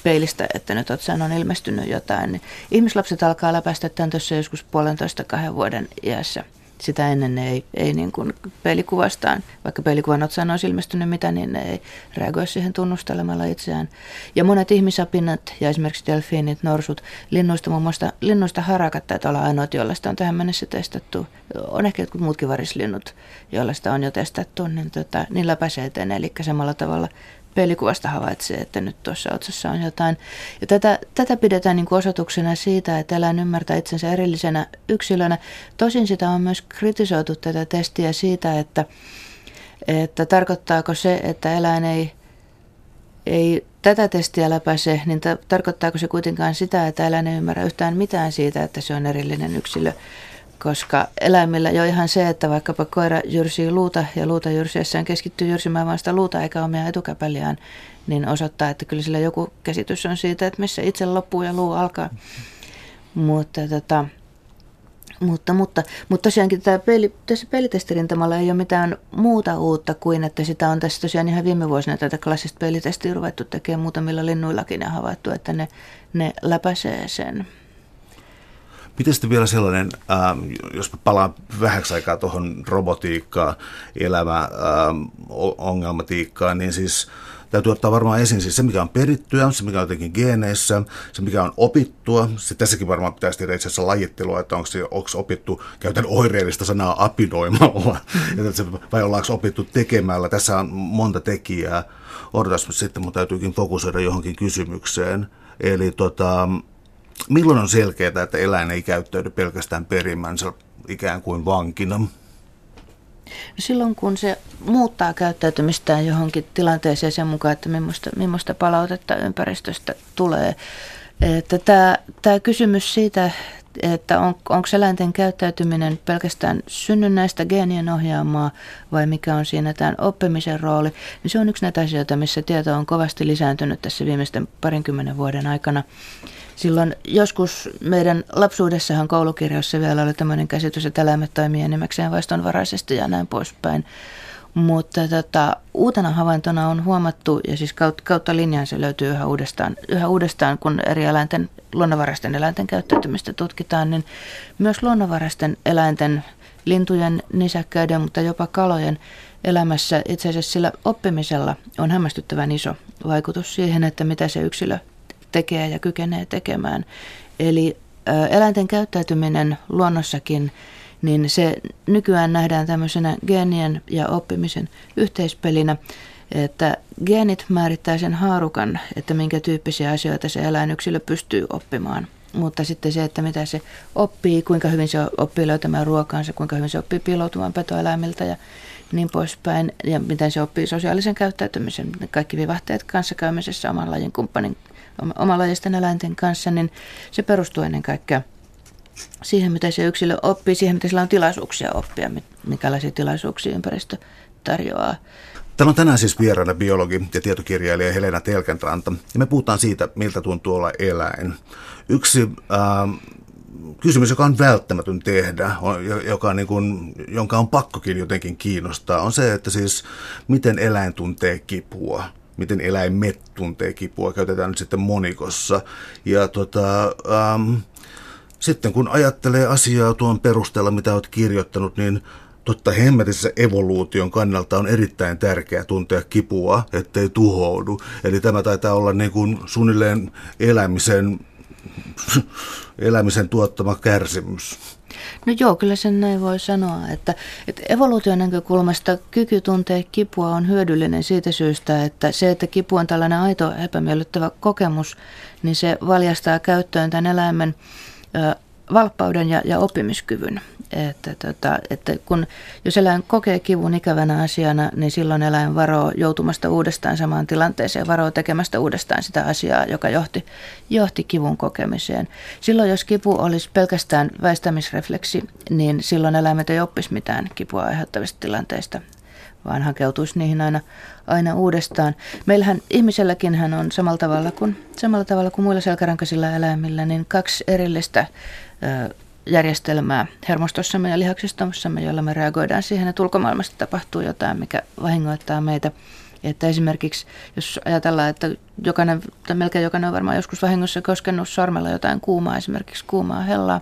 peilistä, että nyt otsaan on ilmestynyt jotain. Ihmislapset alkaa läpäistä tämän tuossa joskus puolentoista kahden vuoden iässä sitä ennen ne ei, ei niin kuin peilikuvastaan, vaikka peilikuvan otsaan olisi ilmestynyt mitä, niin ne ei reagoi siihen tunnustelemalla itseään. Ja monet ihmisapinnat ja esimerkiksi delfiinit, norsut, linnuista muun muassa, linnuista harakat taitaa olla ainoat, joilla sitä on tähän mennessä testattu. On ehkä jotkut muutkin varislinnut, joilla sitä on jo testattu, niin tota, niillä pääsee eteen. Eli samalla tavalla pelikuvasta havaitsee, että nyt tuossa otsassa on jotain. Ja tätä, tätä pidetään niin osoituksena siitä, että eläin ymmärtää itsensä erillisenä yksilönä. Tosin sitä on myös kritisoitu tätä testiä siitä, että, että tarkoittaako se, että eläin ei, ei tätä testiä läpäise, niin ta- tarkoittaako se kuitenkaan sitä, että eläin ei ymmärrä yhtään mitään siitä, että se on erillinen yksilö koska eläimillä jo ihan se, että vaikkapa koira jyrsii luuta ja luuta jyrsiessään keskittyy jyrsimään vain sitä luuta eikä omia etukäpäliään, niin osoittaa, että kyllä sillä joku käsitys on siitä, että missä itse loppuu ja luu alkaa. Mutta, tota, mutta, mutta, mutta tosiaankin tämä peli, tässä pelitestirintamalla ei ole mitään muuta uutta kuin, että sitä on tässä tosiaan ihan viime vuosina tätä klassista pelitestiä ruvettu tekemään muutamilla linnuillakin ja havaittu, että ne, ne läpäisee sen. Miten sitten vielä sellainen, äh, jos palaan vähäksi aikaa tuohon robotiikkaan, elämä, äh, ongelmatiikkaan, niin siis täytyy ottaa varmaan esiin siis se, mikä on perittyä, se, mikä on jotenkin geeneissä, se, mikä on opittua. Sitten tässäkin varmaan pitäisi tehdä itse asiassa lajittelua, että onko, se, onko opittu, käytän oireellista sanaa apinoimalla, vai ollaanko opittu tekemällä. Tässä on monta tekijää. Odotas sitten, mun täytyykin fokusoida johonkin kysymykseen. Eli tota, milloin on selkeää, että eläin ei käyttäydy pelkästään perimänsä ikään kuin vankina? Silloin kun se muuttaa käyttäytymistään johonkin tilanteeseen sen mukaan, että millaista, millaista palautetta ympäristöstä tulee. Että tämä, tämä kysymys siitä, että on, onko eläinten käyttäytyminen pelkästään synnynnäistä geenien ohjaamaa vai mikä on siinä tämän oppimisen rooli, niin se on yksi näitä asioita, missä tieto on kovasti lisääntynyt tässä viimeisten parinkymmenen vuoden aikana. Silloin joskus meidän lapsuudessahan koulukirjoissa vielä oli tämmöinen käsitys, että eläimet toimii enimmäkseen vaistonvaraisesti ja näin poispäin. Mutta tota, uutena havaintona on huomattu, ja siis kautta, kautta linjan se löytyy yhä uudestaan, yhä uudestaan, kun eri eläinten, luonnonvaraisten eläinten käyttäytymistä tutkitaan, niin myös luonnonvaraisten eläinten, lintujen, nisäkkäiden, mutta jopa kalojen elämässä itse asiassa sillä oppimisella on hämmästyttävän iso vaikutus siihen, että mitä se yksilö tekee ja kykenee tekemään. Eli eläinten käyttäytyminen luonnossakin, niin se nykyään nähdään tämmöisenä geenien ja oppimisen yhteispelinä, että geenit määrittää sen haarukan, että minkä tyyppisiä asioita se eläinyksilö pystyy oppimaan. Mutta sitten se, että mitä se oppii, kuinka hyvin se oppii löytämään ruokaansa, kuinka hyvin se oppii piiloutumaan petoeläimiltä ja niin poispäin, ja miten se oppii sosiaalisen käyttäytymisen, kaikki vivahteet kanssakäymisessä oman lajin kumppanin omalajisten eläinten kanssa, niin se perustuu ennen kaikkea siihen, mitä se yksilö oppii, siihen, mitä sillä on tilaisuuksia oppia, mikälaisia tilaisuuksia ympäristö tarjoaa. Täällä on tänään siis vieraana biologi ja tietokirjailija Helena Telkenranta, ja me puhutaan siitä, miltä tuntuu olla eläin. Yksi äh, kysymys, joka on välttämätön tehdä, joka on niin kuin, jonka on pakkokin jotenkin kiinnostaa, on se, että siis miten eläin tuntee kipua miten eläimet tuntee kipua, käytetään nyt sitten monikossa. Ja tota, ähm, sitten kun ajattelee asiaa tuon perusteella, mitä olet kirjoittanut, niin totta hemmetissä evoluution kannalta on erittäin tärkeää tuntea kipua, ettei tuhoudu. Eli tämä taitaa olla niin kuin suunnilleen elämisen, elämisen tuottama kärsimys. No joo, kyllä sen näin voi sanoa, että, että evoluution näkökulmasta kyky tuntea kipua on hyödyllinen siitä syystä, että se, että kipu on tällainen aito epämiellyttävä kokemus, niin se valjastaa käyttöön tämän eläimen valppauden ja, ja oppimiskyvyn. Että, tota, että kun, jos eläin kokee kivun ikävänä asiana, niin silloin eläin varoo joutumasta uudestaan samaan tilanteeseen, varoo tekemästä uudestaan sitä asiaa, joka johti, johti kivun kokemiseen. Silloin jos kipu olisi pelkästään väistämisrefleksi, niin silloin eläimet ei oppisi mitään kipua aiheuttavista tilanteista, vaan hakeutuisi niihin aina, aina uudestaan. Meillähän ihmiselläkin hän on samalla tavalla kuin, samalla tavalla kuin muilla selkärankaisilla eläimillä, niin kaksi erillistä järjestelmää hermostossamme ja lihaksistossamme, jolla me reagoidaan siihen, että ulkomaailmassa tapahtuu jotain, mikä vahingoittaa meitä. Että esimerkiksi jos ajatellaan, että jokainen, tai melkein jokainen on varmaan joskus vahingossa koskenut sormella jotain kuumaa, esimerkiksi kuumaa hellaa.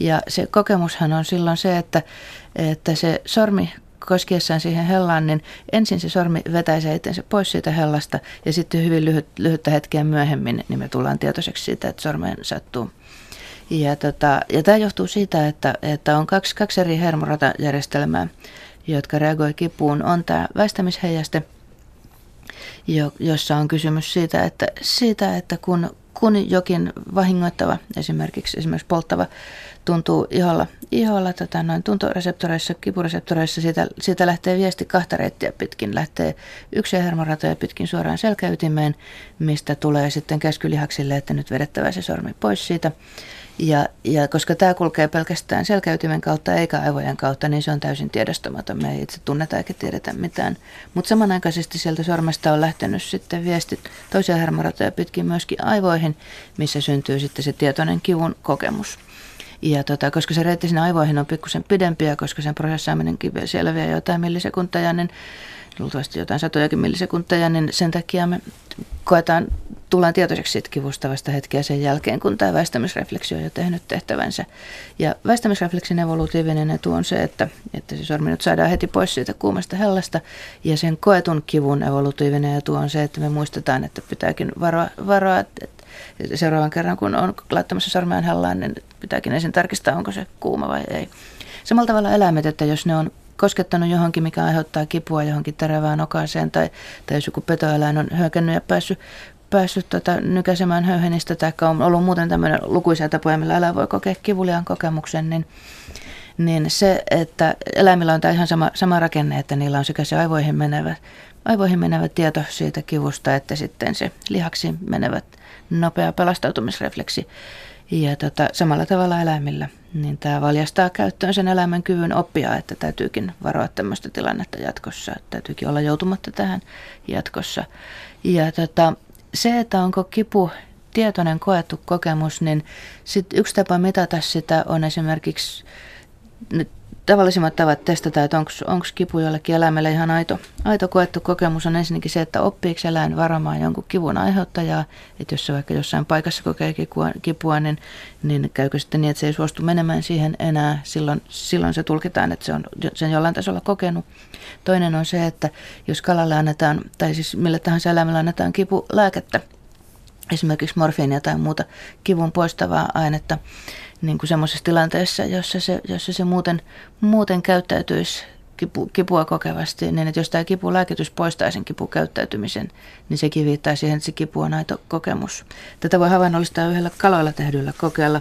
Ja se kokemushan on silloin se, että, että se sormi koskiessaan siihen hellaan, niin ensin se sormi vetäisee itsensä pois siitä hellasta ja sitten hyvin lyhyt, lyhyttä hetkeä myöhemmin niin me tullaan tietoiseksi siitä, että sormeen sattuu ja, tota, ja tämä johtuu siitä, että, että on kaksi, kaksi eri hermoratajärjestelmää, jotka reagoi kipuun. On tämä väistämisheijaste, jo, jossa on kysymys siitä, että, siitä, että kun, kun jokin vahingoittava, esimerkiksi, esimerkiksi polttava, tuntuu iholla, iholla tota, noin tuntoreseptoreissa, kipureseptoreissa, siitä, siitä lähtee viesti kahta reittiä pitkin. Lähtee yksi hermoratoja pitkin suoraan selkäytimeen, mistä tulee sitten käskylihaksille, että nyt vedettävä se sormi pois siitä. Ja, ja koska tämä kulkee pelkästään selkäytimen kautta eikä aivojen kautta, niin se on täysin tiedostamaton. Me ei itse tunneta eikä tiedetä mitään. Mutta samanaikaisesti sieltä sormesta on lähtenyt sitten viestit toisia hermoratoja pitkin myöskin aivoihin, missä syntyy sitten se tietoinen kivun kokemus. Ja tota, koska se reitti sinne aivoihin on pikkusen pidempiä, koska sen prosessaaminenkin siellä vie jotain millisekuntia, niin luultavasti jotain satojakin millisekunteja, niin sen takia me koetaan, tullaan tietoiseksi siitä kivusta vasta hetkeä sen jälkeen, kun tämä väistämisrefleksi on jo tehnyt tehtävänsä. Ja väistämisrefleksin evolutiivinen etu on se, että, että se sormi nyt saadaan heti pois siitä kuumasta hellasta, ja sen koetun kivun evolutiivinen etu on se, että me muistetaan, että pitääkin varoa, varoa seuraavan kerran, kun on laittamassa sormeaan hellaan, niin pitääkin ensin tarkistaa, onko se kuuma vai ei. Samalla tavalla eläimet, että jos ne on koskettanut johonkin, mikä aiheuttaa kipua johonkin terävään okaaseen tai, tai jos joku petoeläin on hyökännyt ja päässyt, päässyt tota, nykäisemään höyhenistä tai on ollut muuten tämmöinen lukuisia tapoja, millä eläin voi kokea kivuliaan kokemuksen, niin, niin se, että eläimillä on tämä ihan sama, sama rakenne, että niillä on sekä se aivoihin menevä, aivoihin menevä tieto siitä kivusta, että sitten se lihaksi menevät nopea pelastautumisrefleksi. Ja tota, samalla tavalla eläimillä, niin tämä valjastaa käyttöön sen elämän kyvyn oppia, että täytyykin varoa tämmöistä tilannetta jatkossa. Täytyykin olla joutumatta tähän jatkossa. Ja tota, se, että onko kipu tietoinen koettu kokemus, niin sit yksi tapa mitata sitä on esimerkiksi nyt tavallisimmat tavat testata, että onko kipu jollekin eläimelle ihan aito, aito koettu kokemus, on ensinnäkin se, että oppiiko eläin varamaan jonkun kivun aiheuttajaa. Että jos se vaikka jossain paikassa kokee kipua, kipua niin, niin käykö sitten niin, että se ei suostu menemään siihen enää. Silloin, silloin se tulkitaan, että se on sen jollain tasolla kokenut. Toinen on se, että jos kalalle annetaan, tai siis millä tahansa eläimellä annetaan kipulääkettä, esimerkiksi morfiinia tai muuta kivun poistavaa ainetta, niin kuin semmoisessa tilanteessa, jossa se, jossa se muuten, muuten käyttäytyisi kipu, kipua kokevasti, niin että jos tämä kipulääkitys poistaa sen kipukäyttäytymisen, niin sekin viittaa siihen, että se kipu on aito kokemus. Tätä voi havainnollistaa yhdellä kaloilla tehdyllä kokeella,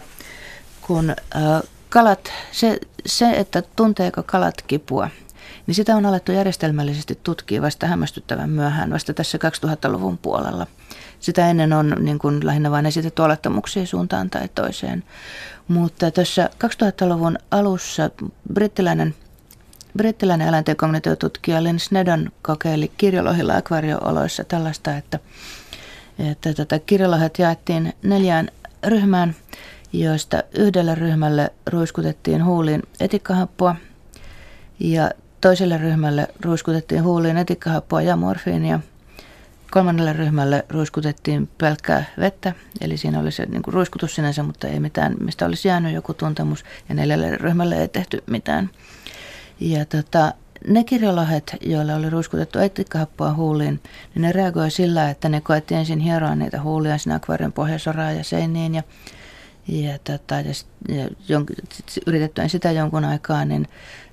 kun äh, kalat, se, se, että tunteeko kalat kipua, niin sitä on alettu järjestelmällisesti tutkia vasta hämmästyttävän myöhään, vasta tässä 2000-luvun puolella. Sitä ennen on niin kuin lähinnä vain esitetty olettamuksia suuntaan tai toiseen. Mutta tässä 2000-luvun alussa brittiläinen, brittiläinen eläinten kognitiotutkija Lynn Snedon kokeili kirjolohilla akvariooloissa tällaista, että, että tätä kirjolohet jaettiin neljään ryhmään, joista yhdelle ryhmälle ruiskutettiin huuliin etikkahappoa ja toiselle ryhmälle ruiskutettiin huuliin etikkahappoa ja morfiinia – Kolmannelle ryhmälle ruiskutettiin pelkkää vettä, eli siinä oli se niin kuin ruiskutus sinänsä, mutta ei mitään, mistä olisi jäänyt joku tuntemus. Ja neljälle ryhmälle ei tehty mitään. Ja tota, ne kirjolohet, joilla oli ruiskutettu etikkahappoa huuliin, niin ne reagoi sillä, että ne koettiin ensin hieroa niitä huulia sinne akvaarion pohjasoraan ja seiniin. Ja, ja, tota, ja, ja jon, sitä jonkun aikaa, niin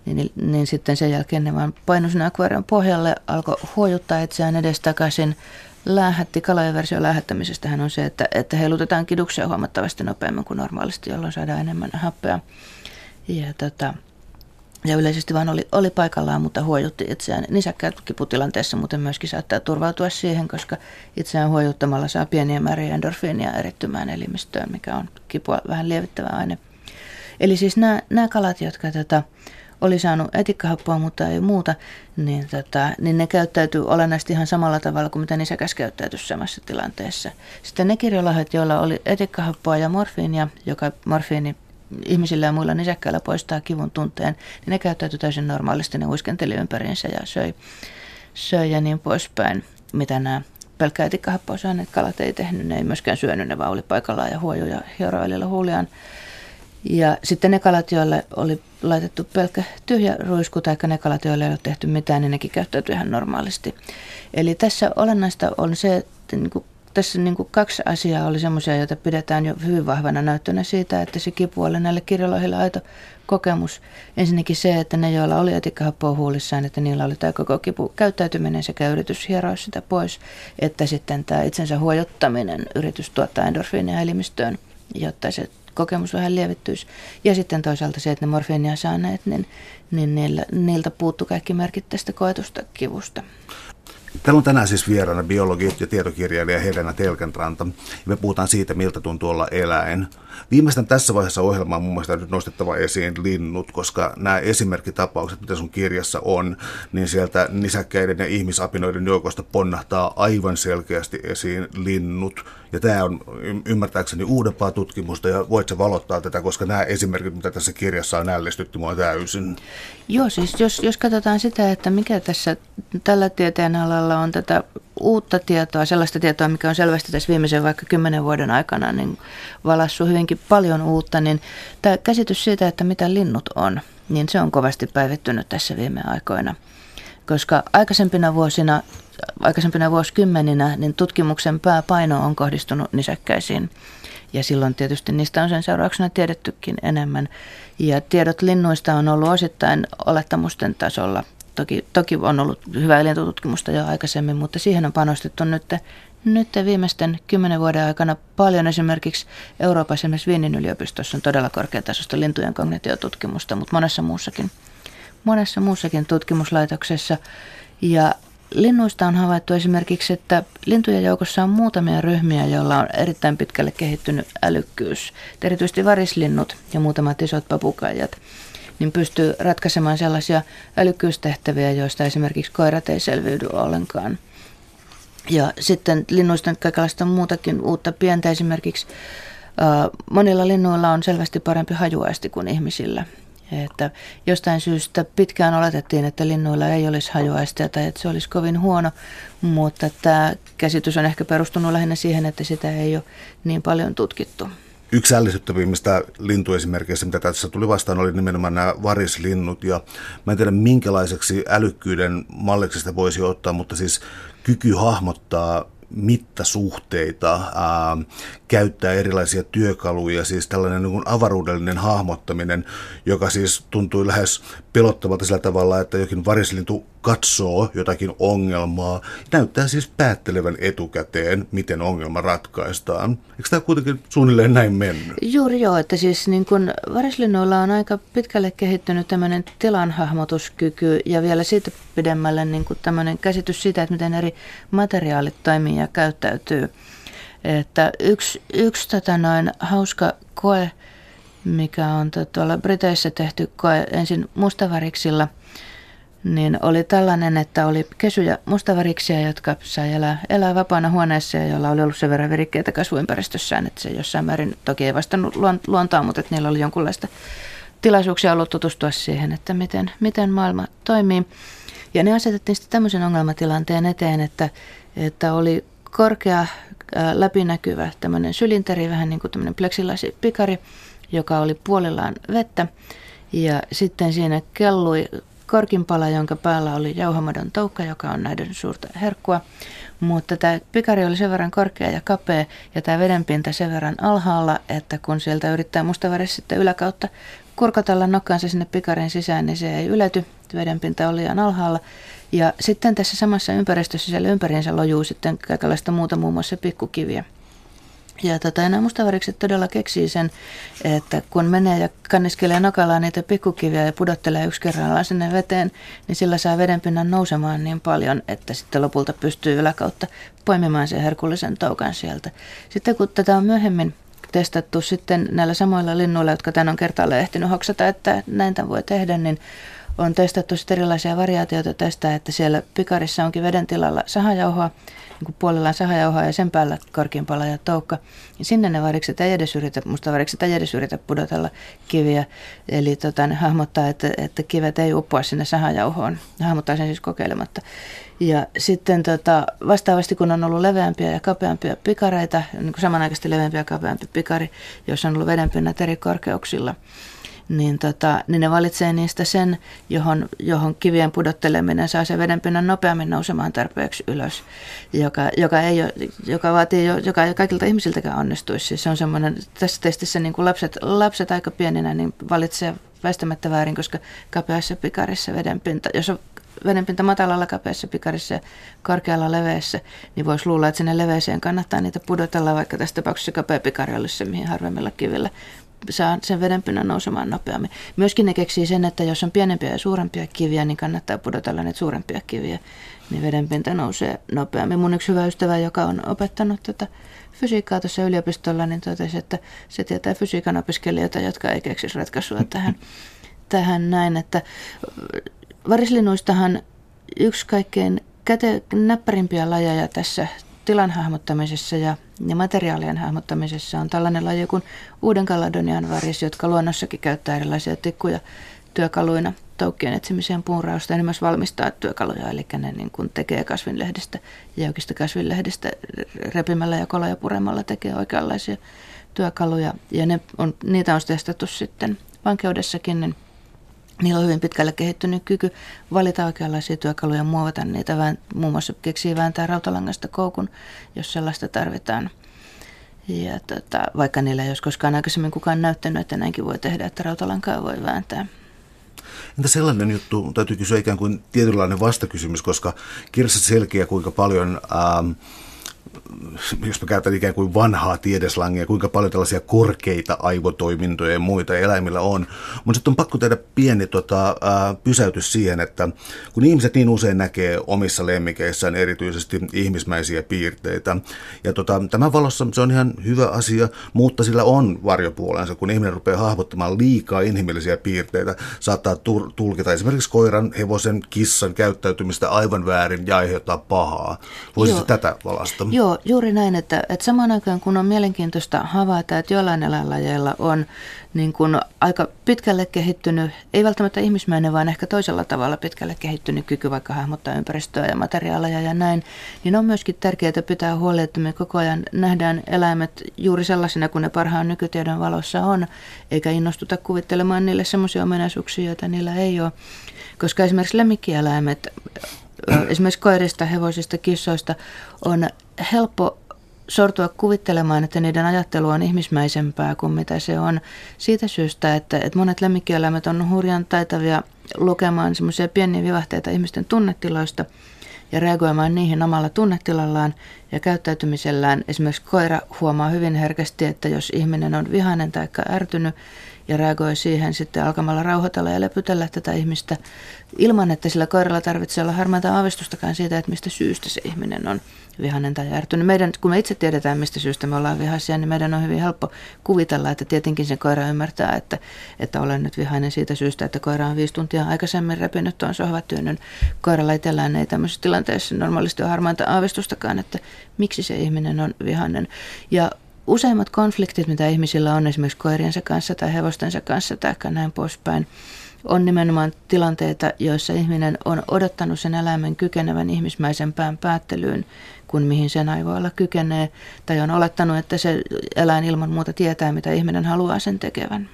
niin, niin, sitten sen jälkeen ne vaan painui sinne akvaarion pohjalle, alkoi huojuttaa itseään edestakaisin. Lähetti, kalojen versio lähettämisestä on se, että, että heilutetaan kiduksia huomattavasti nopeammin kuin normaalisti, jolloin saadaan enemmän happea. Ja, tota, ja yleisesti vaan oli, oli paikallaan, mutta huojutti itseään. Nisäkkäät kiputilanteessa muuten myöskin saattaa turvautua siihen, koska itseään huojuttamalla saa pieniä määriä endorfiinia erittymään elimistöön, mikä on kipua vähän lievittävä aine. Eli siis nämä, nämä kalat, jotka tota, oli saanut etikkahappoa, mutta ei muuta, niin, tota, niin ne käyttäytyy olennaisesti ihan samalla tavalla kuin mitä nisäkäs käyttäytyy samassa tilanteessa. Sitten ne kirjolahet, joilla oli etikkahappoa ja morfiinia, joka morfiini ihmisillä ja muilla nisäkkäillä poistaa kivun tunteen, niin ne käyttäytyi täysin normaalisti, ne uiskenteli ympäriinsä ja söi, söi ja niin poispäin, mitä nämä pelkkää etikkahappoa saaneet kalat ei tehnyt, ne ei myöskään syönyt, ne vaan oli paikallaan ja huoju ja hieroililla huuliaan ja sitten ne kalat, joille oli laitettu pelkkä tyhjä ruisku, tai ne kalat, joille ei ole tehty mitään, niin nekin käyttäytyy ihan normaalisti. Eli tässä olennaista on se, että niin kuin, tässä niin kuin kaksi asiaa oli sellaisia, joita pidetään jo hyvin vahvana näyttönä siitä, että se kipu oli näille kirjolohille aito kokemus. Ensinnäkin se, että ne, joilla oli etikkahappoa huulissaan, että niillä oli tämä koko kipu käyttäytyminen sekä yritys hieroa sitä pois, että sitten tämä itsensä huojottaminen, yritys tuottaa endorfiinia elimistöön, jotta se kokemus vähän lievittyisi. Ja sitten toisaalta se, että ne morfiinia saaneet, niin, niin niillä, niiltä puuttu kaikki merkit tästä koetusta kivusta. Täällä on tänään siis vieraana biologi ja tietokirjailija Helena Telkenranta. Me puhutaan siitä, miltä tuntuu olla eläin. Viimeistään tässä vaiheessa ohjelmaa mun mielestä nyt nostettava esiin linnut, koska nämä esimerkkitapaukset, mitä sun kirjassa on, niin sieltä nisäkkäiden ja ihmisapinoiden joukosta ponnahtaa aivan selkeästi esiin linnut. Ja tämä on ymmärtääkseni uudempaa tutkimusta ja voit se valottaa tätä, koska nämä esimerkit, mitä tässä kirjassa on ällistytty mua täysin. Joo, siis jos, jos katsotaan sitä, että mikä tässä tällä tieteen alalla on tätä uutta tietoa, sellaista tietoa, mikä on selvästi tässä viimeisen vaikka kymmenen vuoden aikana niin valassu hyvinkin paljon uutta, niin tämä käsitys siitä, että mitä linnut on, niin se on kovasti päivittynyt tässä viime aikoina. Koska aikaisempina vuosina, aikaisempina vuosikymmeninä, niin tutkimuksen pääpaino on kohdistunut nisäkkäisiin. Ja silloin tietysti niistä on sen seurauksena tiedettykin enemmän. Ja tiedot linnuista on ollut osittain olettamusten tasolla toki, toki on ollut hyvää lintututkimusta jo aikaisemmin, mutta siihen on panostettu nyt, nyt viimeisten kymmenen vuoden aikana paljon esimerkiksi Euroopassa, esimerkiksi Viennin yliopistossa on todella korkeatasoista lintujen kognitiotutkimusta, mutta monessa muussakin, monessa muussakin tutkimuslaitoksessa. Ja linnuista on havaittu esimerkiksi, että lintujen joukossa on muutamia ryhmiä, joilla on erittäin pitkälle kehittynyt älykkyys. Erityisesti varislinnut ja muutamat isot papukaijat niin pystyy ratkaisemaan sellaisia älykkyystehtäviä, joista esimerkiksi koirat ei selviydy ollenkaan. Ja sitten linnuista kaikenlaista muutakin uutta pientä esimerkiksi. Monilla linnuilla on selvästi parempi hajuaisti kuin ihmisillä. Että jostain syystä pitkään oletettiin, että linnuilla ei olisi hajuaistia tai että se olisi kovin huono, mutta tämä käsitys on ehkä perustunut lähinnä siihen, että sitä ei ole niin paljon tutkittu. Yksi ällistyttävimmistä lintuesimerkkeistä, mitä tässä tuli vastaan, oli nimenomaan nämä varislinnut. Ja mä en tiedä, minkälaiseksi älykkyyden malliksesta voisi ottaa, mutta siis kyky hahmottaa mittasuhteita, ää, käyttää erilaisia työkaluja, siis tällainen niin avaruudellinen hahmottaminen, joka siis tuntui lähes pelottavalta sillä tavalla, että jokin varislintu katsoo jotakin ongelmaa, näyttää siis päättelevän etukäteen, miten ongelma ratkaistaan. Eikö tämä kuitenkin suunnilleen näin mennyt? Juuri joo, että siis niin kun varislinnoilla on aika pitkälle kehittynyt tämmöinen tilanhahmotuskyky ja vielä siitä pidemmälle niin tämmöinen käsitys siitä, että miten eri materiaalit toimii ja käyttäytyy. Että yksi, yksi tota noin, hauska koe, mikä on tuolla Briteissä tehty koe ensin mustavariksilla, niin oli tällainen, että oli kesyjä mustavariksia, jotka sai elää, elää vapaana huoneessa ja joilla oli ollut sen verran virikkeitä kasvuympäristössään, että se jossain määrin toki ei vastannut luontoa, mutta että niillä oli jonkunlaista tilaisuuksia ollut tutustua siihen, että miten, miten maailma toimii. Ja ne asetettiin sitten tämmöisen ongelmatilanteen eteen, että, että oli korkea läpinäkyvä tämmöinen sylinteri, vähän niin kuin tämmöinen pleksilasipikari, joka oli puolillaan vettä. Ja sitten siinä kellui korkinpala, jonka päällä oli jauhamadon toukka, joka on näiden suurta herkkua. Mutta tämä pikari oli sen verran korkea ja kapea ja tämä vedenpinta sen verran alhaalla, että kun sieltä yrittää mustaväri sitten yläkautta kurkotella nokkaansa sinne pikarin sisään, niin se ei ylety. Vedenpinta oli liian alhaalla. Ja sitten tässä samassa ympäristössä siellä ympäriinsä lojuu sitten kaikenlaista muuta, muun muassa pikkukiviä. Ja tota, nämä mustavarikset todella keksii sen, että kun menee ja kanniskelee nokallaan niitä pikkukiviä ja pudottelee yksi kerrallaan sinne veteen, niin sillä saa vedenpinnan nousemaan niin paljon, että sitten lopulta pystyy yläkautta poimimaan sen herkullisen toukan sieltä. Sitten kun tätä on myöhemmin testattu sitten näillä samoilla linnuilla, jotka tämän on kertaalleen ehtinyt hoksata, että näin tämän voi tehdä, niin on testattu erilaisia variaatioita tästä, että siellä pikarissa onkin veden tilalla sahajauhoa, niin kuin puolellaan sahajauhoa ja sen päällä korkeampala ja toukka. Ja sinne ne varikset ei edes yritä, musta varikset ei edes yritä pudotella kiviä. Eli tota, ne hahmottaa, että, että kivet ei uppoa sinne sahajauhoon. Ne hahmottaa sen siis kokeilematta. Ja sitten tota, vastaavasti, kun on ollut leveämpiä ja kapeampia pikareita, niin kuin samanaikaisesti leveämpiä ja kapeampi pikari, jossa on ollut vedenpinnat eri korkeuksilla, niin, tota, niin ne valitsee niistä sen, johon, johon kivien pudotteleminen saa sen vedenpinnan nopeammin nousemaan tarpeeksi ylös, joka, joka, ei ole, joka vaatii, joka ei kaikilta ihmisiltäkään onnistuisi. Siis se on semmoinen, tässä testissä niin kuin lapset, lapset aika pieninä niin valitsee väistämättä väärin, koska kapeassa pikarissa vedenpinta, jos on vedenpinta matalalla kapeassa pikarissa ja korkealla leveässä, niin voisi luulla, että sinne leveeseen kannattaa niitä pudotella, vaikka tässä tapauksessa kapea pikari olisi se, mihin harvemmilla kivillä saa sen vedenpinnan nousemaan nopeammin. Myöskin ne keksii sen, että jos on pienempiä ja suurempia kiviä, niin kannattaa pudotella niitä suurempia kiviä, niin vedenpinta nousee nopeammin. Mun yksi hyvä ystävä, joka on opettanut tätä fysiikkaa tuossa yliopistolla, niin totesi, että se tietää fysiikan opiskelijoita, jotka ei keksisi ratkaisua tähän, tähän näin, että varislinuistahan yksi kaikkein käte, näppärimpiä lajeja tässä tilan hahmottamisessa ja, ja materiaalien hahmottamisessa on tällainen laji kuin uuden kaladonian varis, jotka luonnossakin käyttää erilaisia tikkuja työkaluina toukkien etsimiseen puunrausta ja myös valmistaa työkaluja, eli ne niin kuin tekee kasvinlehdestä, jäykistä kasvinlehdestä repimällä ja koloja puremalla tekee oikeanlaisia työkaluja. Ja ne on, niitä on testattu sitten vankeudessakin, niin Niillä on hyvin pitkälle kehittynyt kyky valita oikeanlaisia työkaluja, muovata niitä, vaan muun muassa keksii vääntää rautalangasta koukun, jos sellaista tarvitaan. Ja tota, vaikka niillä ei olisi koskaan aikaisemmin kukaan näyttänyt, että näinkin voi tehdä, että rautalankaa voi vääntää. Entä sellainen juttu, täytyy kysyä ikään kuin tietynlainen vastakysymys, koska kirjassa selkeä kuinka paljon... Ähm, jos mä käytän ikään kuin vanhaa tiedeslangia, kuinka paljon tällaisia korkeita aivotoimintoja ja muita eläimillä on. Mutta sitten on pakko tehdä pieni tota, ää, pysäytys siihen, että kun ihmiset niin usein näkee omissa lemmikeissään erityisesti ihmismäisiä piirteitä, ja tota, tämän valossa se on ihan hyvä asia, mutta sillä on varjopuolensa, kun ihminen rupeaa hahmottamaan liikaa inhimillisiä piirteitä, saattaa tulkita esimerkiksi koiran, hevosen, kissan käyttäytymistä aivan väärin ja aiheuttaa pahaa. Voisitko tätä valasta? Joo, juuri näin, että, että samaan aikaan kun on mielenkiintoista havaita, että jollain eläinlajeilla on niin kuin aika pitkälle kehittynyt, ei välttämättä ihmismäinen, vaan ehkä toisella tavalla pitkälle kehittynyt kyky vaikka hahmottaa ympäristöä ja materiaaleja ja näin, niin on myöskin tärkeää pitää huoli, että me koko ajan nähdään eläimet juuri sellaisina kuin ne parhaan nykytiedon valossa on, eikä innostuta kuvittelemaan niille semmoisia ominaisuuksia, joita niillä ei ole. Koska esimerkiksi lemmikkieläimet esimerkiksi koirista, hevosista, kissoista on helppo sortua kuvittelemaan, että niiden ajattelu on ihmismäisempää kuin mitä se on. Siitä syystä, että, että monet lemmikkieläimet on hurjan taitavia lukemaan semmoisia pieniä vivahteita ihmisten tunnetiloista ja reagoimaan niihin omalla tunnetilallaan ja käyttäytymisellään. Esimerkiksi koira huomaa hyvin herkästi, että jos ihminen on vihainen tai ärtynyt, ja reagoi siihen sitten alkamalla rauhoitella ja lepytellä tätä ihmistä ilman, että sillä koiralla tarvitsee olla harmaita aavistustakaan siitä, että mistä syystä se ihminen on vihainen tai ärtynyt. Meidän, kun me itse tiedetään, mistä syystä me ollaan vihaisia, niin meidän on hyvin helppo kuvitella, että tietenkin se koira ymmärtää, että, että olen nyt vihainen siitä syystä, että koira on viisi tuntia aikaisemmin repinyt tuon sohvatyynyn. Koiralla itsellään ei tämmöisessä tilanteessa normaalisti ole harmaita aavistustakaan, että miksi se ihminen on vihainen. Ja useimmat konfliktit, mitä ihmisillä on esimerkiksi koiriensa kanssa tai hevostensa kanssa tai näin poispäin, on nimenomaan tilanteita, joissa ihminen on odottanut sen eläimen kykenevän ihmismäisempään päättelyyn kuin mihin sen aivoilla kykenee, tai on olettanut, että se eläin ilman muuta tietää, mitä ihminen haluaa sen tekevän.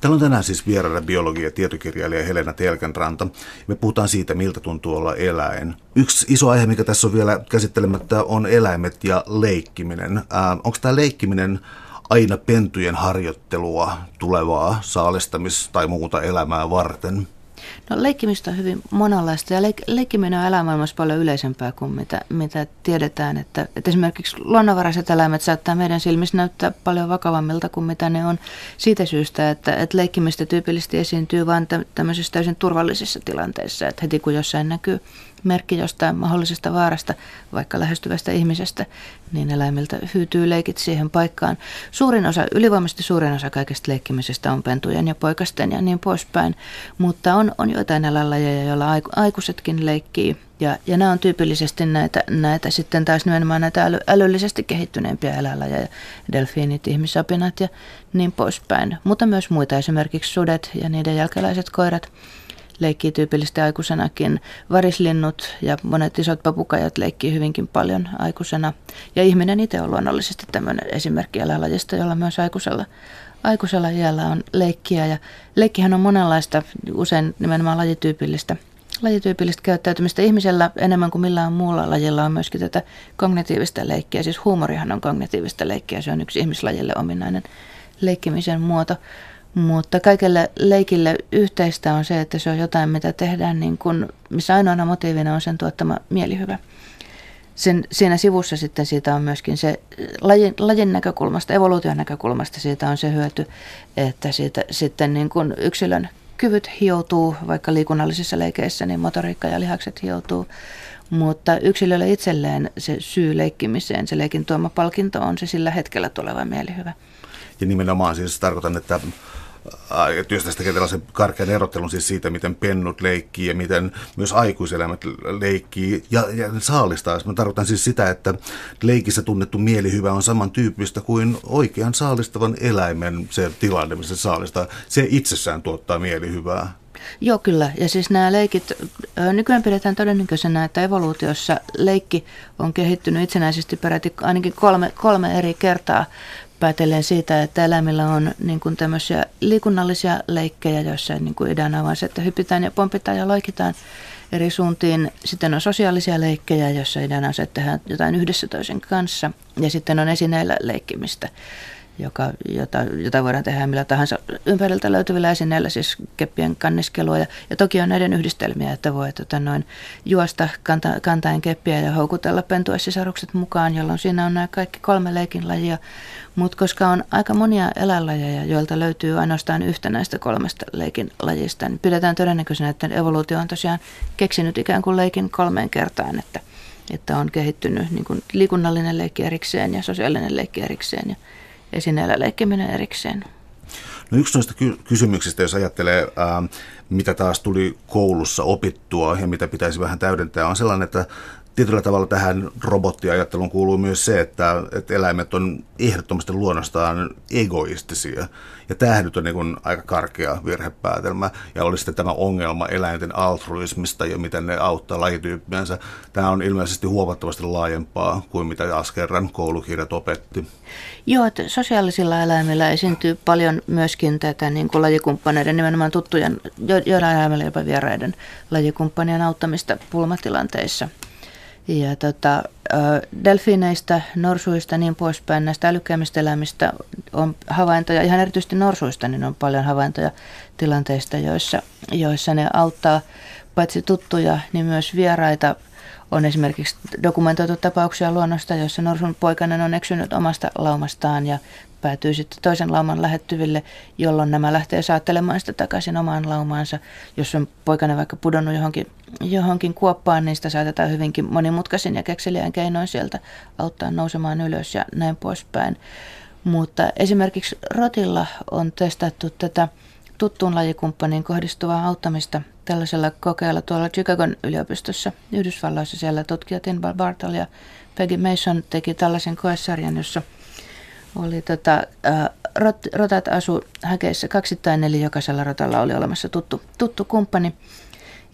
Täällä on tänään siis vieraana biologi- ja tietokirjailija Helena Telkenranta. Me puhutaan siitä, miltä tuntuu olla eläin. Yksi iso aihe, mikä tässä on vielä käsittelemättä, on eläimet ja leikkiminen. Ää, onko tämä leikkiminen aina pentujen harjoittelua tulevaa saalistamis- tai muuta elämää varten? No leikkimistä on hyvin monenlaista ja leik- leikkiminen on elämaailmassa paljon yleisempää kuin mitä, mitä tiedetään. Että, että esimerkiksi luonnonvaraiset eläimet saattaa meidän silmissä näyttää paljon vakavammilta kuin mitä ne on siitä syystä, että, että leikkimistä tyypillisesti esiintyy vain tämmöisissä täysin turvallisissa tilanteissa. Että heti kun jossain näkyy merkki jostain mahdollisesta vaarasta, vaikka lähestyvästä ihmisestä, niin eläimiltä hyytyy leikit siihen paikkaan. Suurin osa, ylivoimaisesti suurin osa kaikesta leikkimisestä on pentujen ja poikasten ja niin poispäin, mutta on, on joitain eläinlajeja, joilla aikuisetkin leikkii. Ja, ja nämä on tyypillisesti näitä, näitä sitten taas nimenomaan näitä äly, älyllisesti kehittyneempiä eläinlajeja, delfiinit, ihmisapinat ja niin poispäin. Mutta myös muita, esimerkiksi sudet ja niiden jälkeläiset koirat leikkii tyypillisesti aikuisenakin. Varislinnut ja monet isot papukajat leikkii hyvinkin paljon aikuisena. Ja ihminen itse on luonnollisesti tämmöinen esimerkki eläinlajista, jolla myös aikuisella, aikuisella iällä on leikkiä. Ja leikkihän on monenlaista, usein nimenomaan lajityypillistä lajityypillistä käyttäytymistä. Ihmisellä enemmän kuin millään muulla lajilla on myöskin tätä kognitiivista leikkiä. Siis huumorihan on kognitiivista leikkiä, se on yksi ihmislajille ominainen leikkimisen muoto. Mutta kaikelle leikille yhteistä on se, että se on jotain, mitä tehdään, niin kun, missä ainoana motiivina on sen tuottama mielihyvä. Sen, siinä sivussa sitten siitä on myöskin se lajin, lajin näkökulmasta, evoluution näkökulmasta siitä on se hyöty, että siitä sitten niin kun yksilön kyvyt hioutuu, vaikka liikunnallisissa leikeissä, niin motoriikka ja lihakset hioutuu. Mutta yksilölle itselleen se syy leikkimiseen, se leikin tuoma palkinto on se sillä hetkellä tuleva mielihyvä. Ja nimenomaan siis tarkoitan, että tästä tekee tällaisen karkean erottelun siis siitä, miten pennut leikkii ja miten myös aikuiselämät leikkii ja, ja saalistaa. Mä tarkoitan siis sitä, että leikissä tunnettu mielihyvä on samantyyppistä kuin oikean saalistavan eläimen se tilanne, missä se saalistaa. Se itsessään tuottaa mielihyvää. Joo, kyllä. Ja siis nämä leikit, nykyään pidetään todennäköisenä, että evoluutiossa leikki on kehittynyt itsenäisesti peräti ainakin kolme, kolme eri kertaa päätellen siitä, että eläimillä on niin kuin tämmöisiä liikunnallisia leikkejä, joissa niin kuin ideana on se, että hypitään ja pompitaan ja loikitaan eri suuntiin. Sitten on sosiaalisia leikkejä, joissa ideana on se, että tehdään jotain yhdessä toisen kanssa. Ja sitten on esineillä leikkimistä. Joka, jota, jota voidaan tehdä millä tahansa ympäriltä löytyvillä esineillä, siis keppien kanniskelua. Ja, ja toki on näiden yhdistelmiä, että voi tota, noin, juosta kanta, kantaen keppiä ja houkutella pentuessisarukset mukaan, jolloin siinä on nämä kaikki kolme leikin lajia. Mutta koska on aika monia eläinlajeja, joilta löytyy ainoastaan yhtä näistä kolmesta leikin lajista, niin pidetään todennäköisenä, että evoluutio on tosiaan keksinyt ikään kuin leikin kolmeen kertaan, että, että on kehittynyt niin kuin liikunnallinen leikki erikseen ja sosiaalinen leikki erikseen ja esineellä leikkiminen erikseen. No yksi noista ky- kysymyksistä, jos ajattelee, ää, mitä taas tuli koulussa opittua ja mitä pitäisi vähän täydentää, on sellainen, että tietyllä tavalla tähän robottiajatteluun kuuluu myös se, että, että eläimet on ehdottomasti luonnostaan egoistisia. Ja tämähän nyt on niin kuin aika karkea virhepäätelmä. Ja oli sitten tämä ongelma eläinten altruismista ja miten ne auttaa lajityyppiänsä. Tämä on ilmeisesti huomattavasti laajempaa kuin mitä kerran koulukirjat opetti. Joo, että sosiaalisilla eläimillä esiintyy paljon myöskin tätä niin kuin lajikumppaneiden, nimenomaan tuttujen, joilla eläimillä jopa vieraiden lajikumppanien auttamista pulmatilanteissa – ja tota, delfiineistä, norsuista niin poispäin, näistä älykkäimmistä eläimistä on havaintoja, ihan erityisesti norsuista, niin on paljon havaintoja tilanteista, joissa, joissa ne auttaa. Paitsi tuttuja, niin myös vieraita. On esimerkiksi dokumentoitu tapauksia luonnosta, joissa norsun poikainen on eksynyt omasta laumastaan ja päätyy sitten toisen lauman lähettyville, jolloin nämä lähtee saattelemaan sitä takaisin omaan laumaansa. Jos on poikainen vaikka pudonnut johonkin, johonkin kuoppaan, niin sitä saatetaan hyvinkin monimutkaisin ja kekseliään keinoin sieltä auttaa nousemaan ylös ja näin poispäin. Mutta esimerkiksi rotilla on testattu tätä tuttuun lajikumppaniin kohdistuvaa auttamista tällaisella kokeella tuolla Chicagon yliopistossa Yhdysvalloissa. Siellä tutkijat Inbal Bartal ja Peggy Mason teki tällaisen koesarjan, jossa – oli tota, rot, rotat asu häkeissä kaksittain, eli jokaisella rotalla oli olemassa tuttu, tuttu kumppani.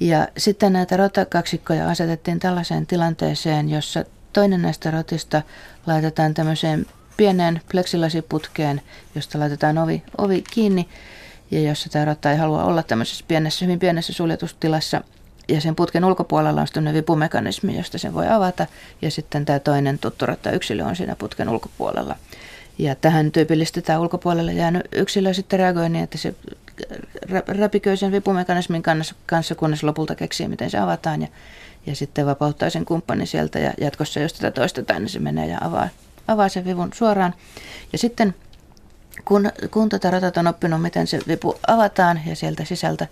Ja sitten näitä rotakaksikkoja asetettiin tällaiseen tilanteeseen, jossa toinen näistä rotista laitetaan tämmöiseen pieneen pleksilasputkeen, josta laitetaan ovi, ovi kiinni ja jossa tämä rotta ei halua olla tämmöisessä pienessä, hyvin pienessä suljetustilassa. Ja sen putken ulkopuolella on sitten vipumekanismi, josta sen voi avata. Ja sitten tämä toinen tuttu rotta yksilö on siinä putken ulkopuolella. Ja tähän tyypillisesti tämä ulkopuolelle jäänyt yksilö sitten reagoi niin, että se räpiköi sen vipumekanismin kanssa, kunnes lopulta keksii, miten se avataan ja, ja sitten vapauttaa sen kumppanin sieltä ja jatkossa, jos tätä toistetaan, niin se menee ja avaa, avaa sen vivun suoraan. Ja sitten kun, kun tätä ratat on oppinut, miten se vipu avataan ja sieltä sisältä,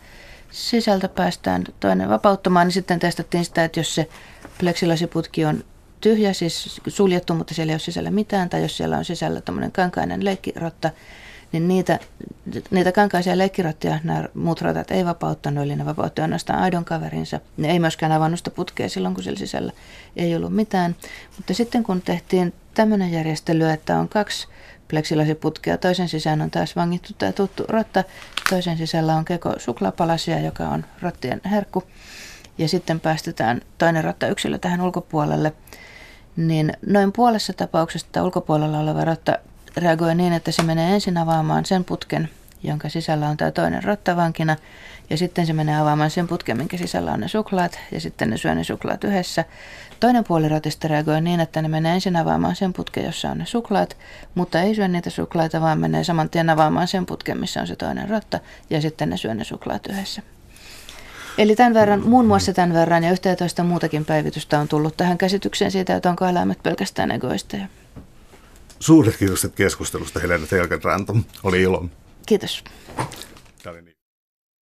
sisältä päästään toinen vapauttamaan, niin sitten testattiin sitä, että jos se pleksilasiputki on tyhjä, siis suljettu, mutta siellä ei ole sisällä mitään, tai jos siellä on sisällä tämmöinen kankainen leikkirotta, niin niitä, niitä kankaisia leikkirottia nämä muut rotat ei vapauttanut, eli ne vapautti ainoastaan aidon kaverinsa. Ne ei myöskään avannut sitä putkea silloin, kun siellä sisällä ei ollut mitään. Mutta sitten kun tehtiin tämmöinen järjestely, että on kaksi pleksilasiputkia, toisen sisään on taas vangittu tämä tuttu rotta, toisen sisällä on keko suklaapalasia, joka on rottien herkku, ja sitten päästetään toinen rotta-yksilö tähän ulkopuolelle – niin noin puolessa tapauksesta ulkopuolella oleva rotta reagoi niin, että se menee ensin avaamaan sen putken, jonka sisällä on tämä toinen rottavankina, ja sitten se menee avaamaan sen putken, minkä sisällä on ne suklaat, ja sitten ne syö ne suklaat yhdessä. Toinen puoli rotista reagoi niin, että ne menee ensin avaamaan sen putken, jossa on ne suklaat, mutta ei syö niitä suklaita, vaan menee saman tien avaamaan sen putken, missä on se toinen rotta, ja sitten ne syö ne suklaat yhdessä. Eli tämän verran, muun muassa tämän verran ja yhteentoista muutakin päivitystä on tullut tähän käsitykseen siitä, että onko eläimet pelkästään egoisteja. Suuret kiitokset keskustelusta Helena Telkenranto. Oli ilo. Kiitos.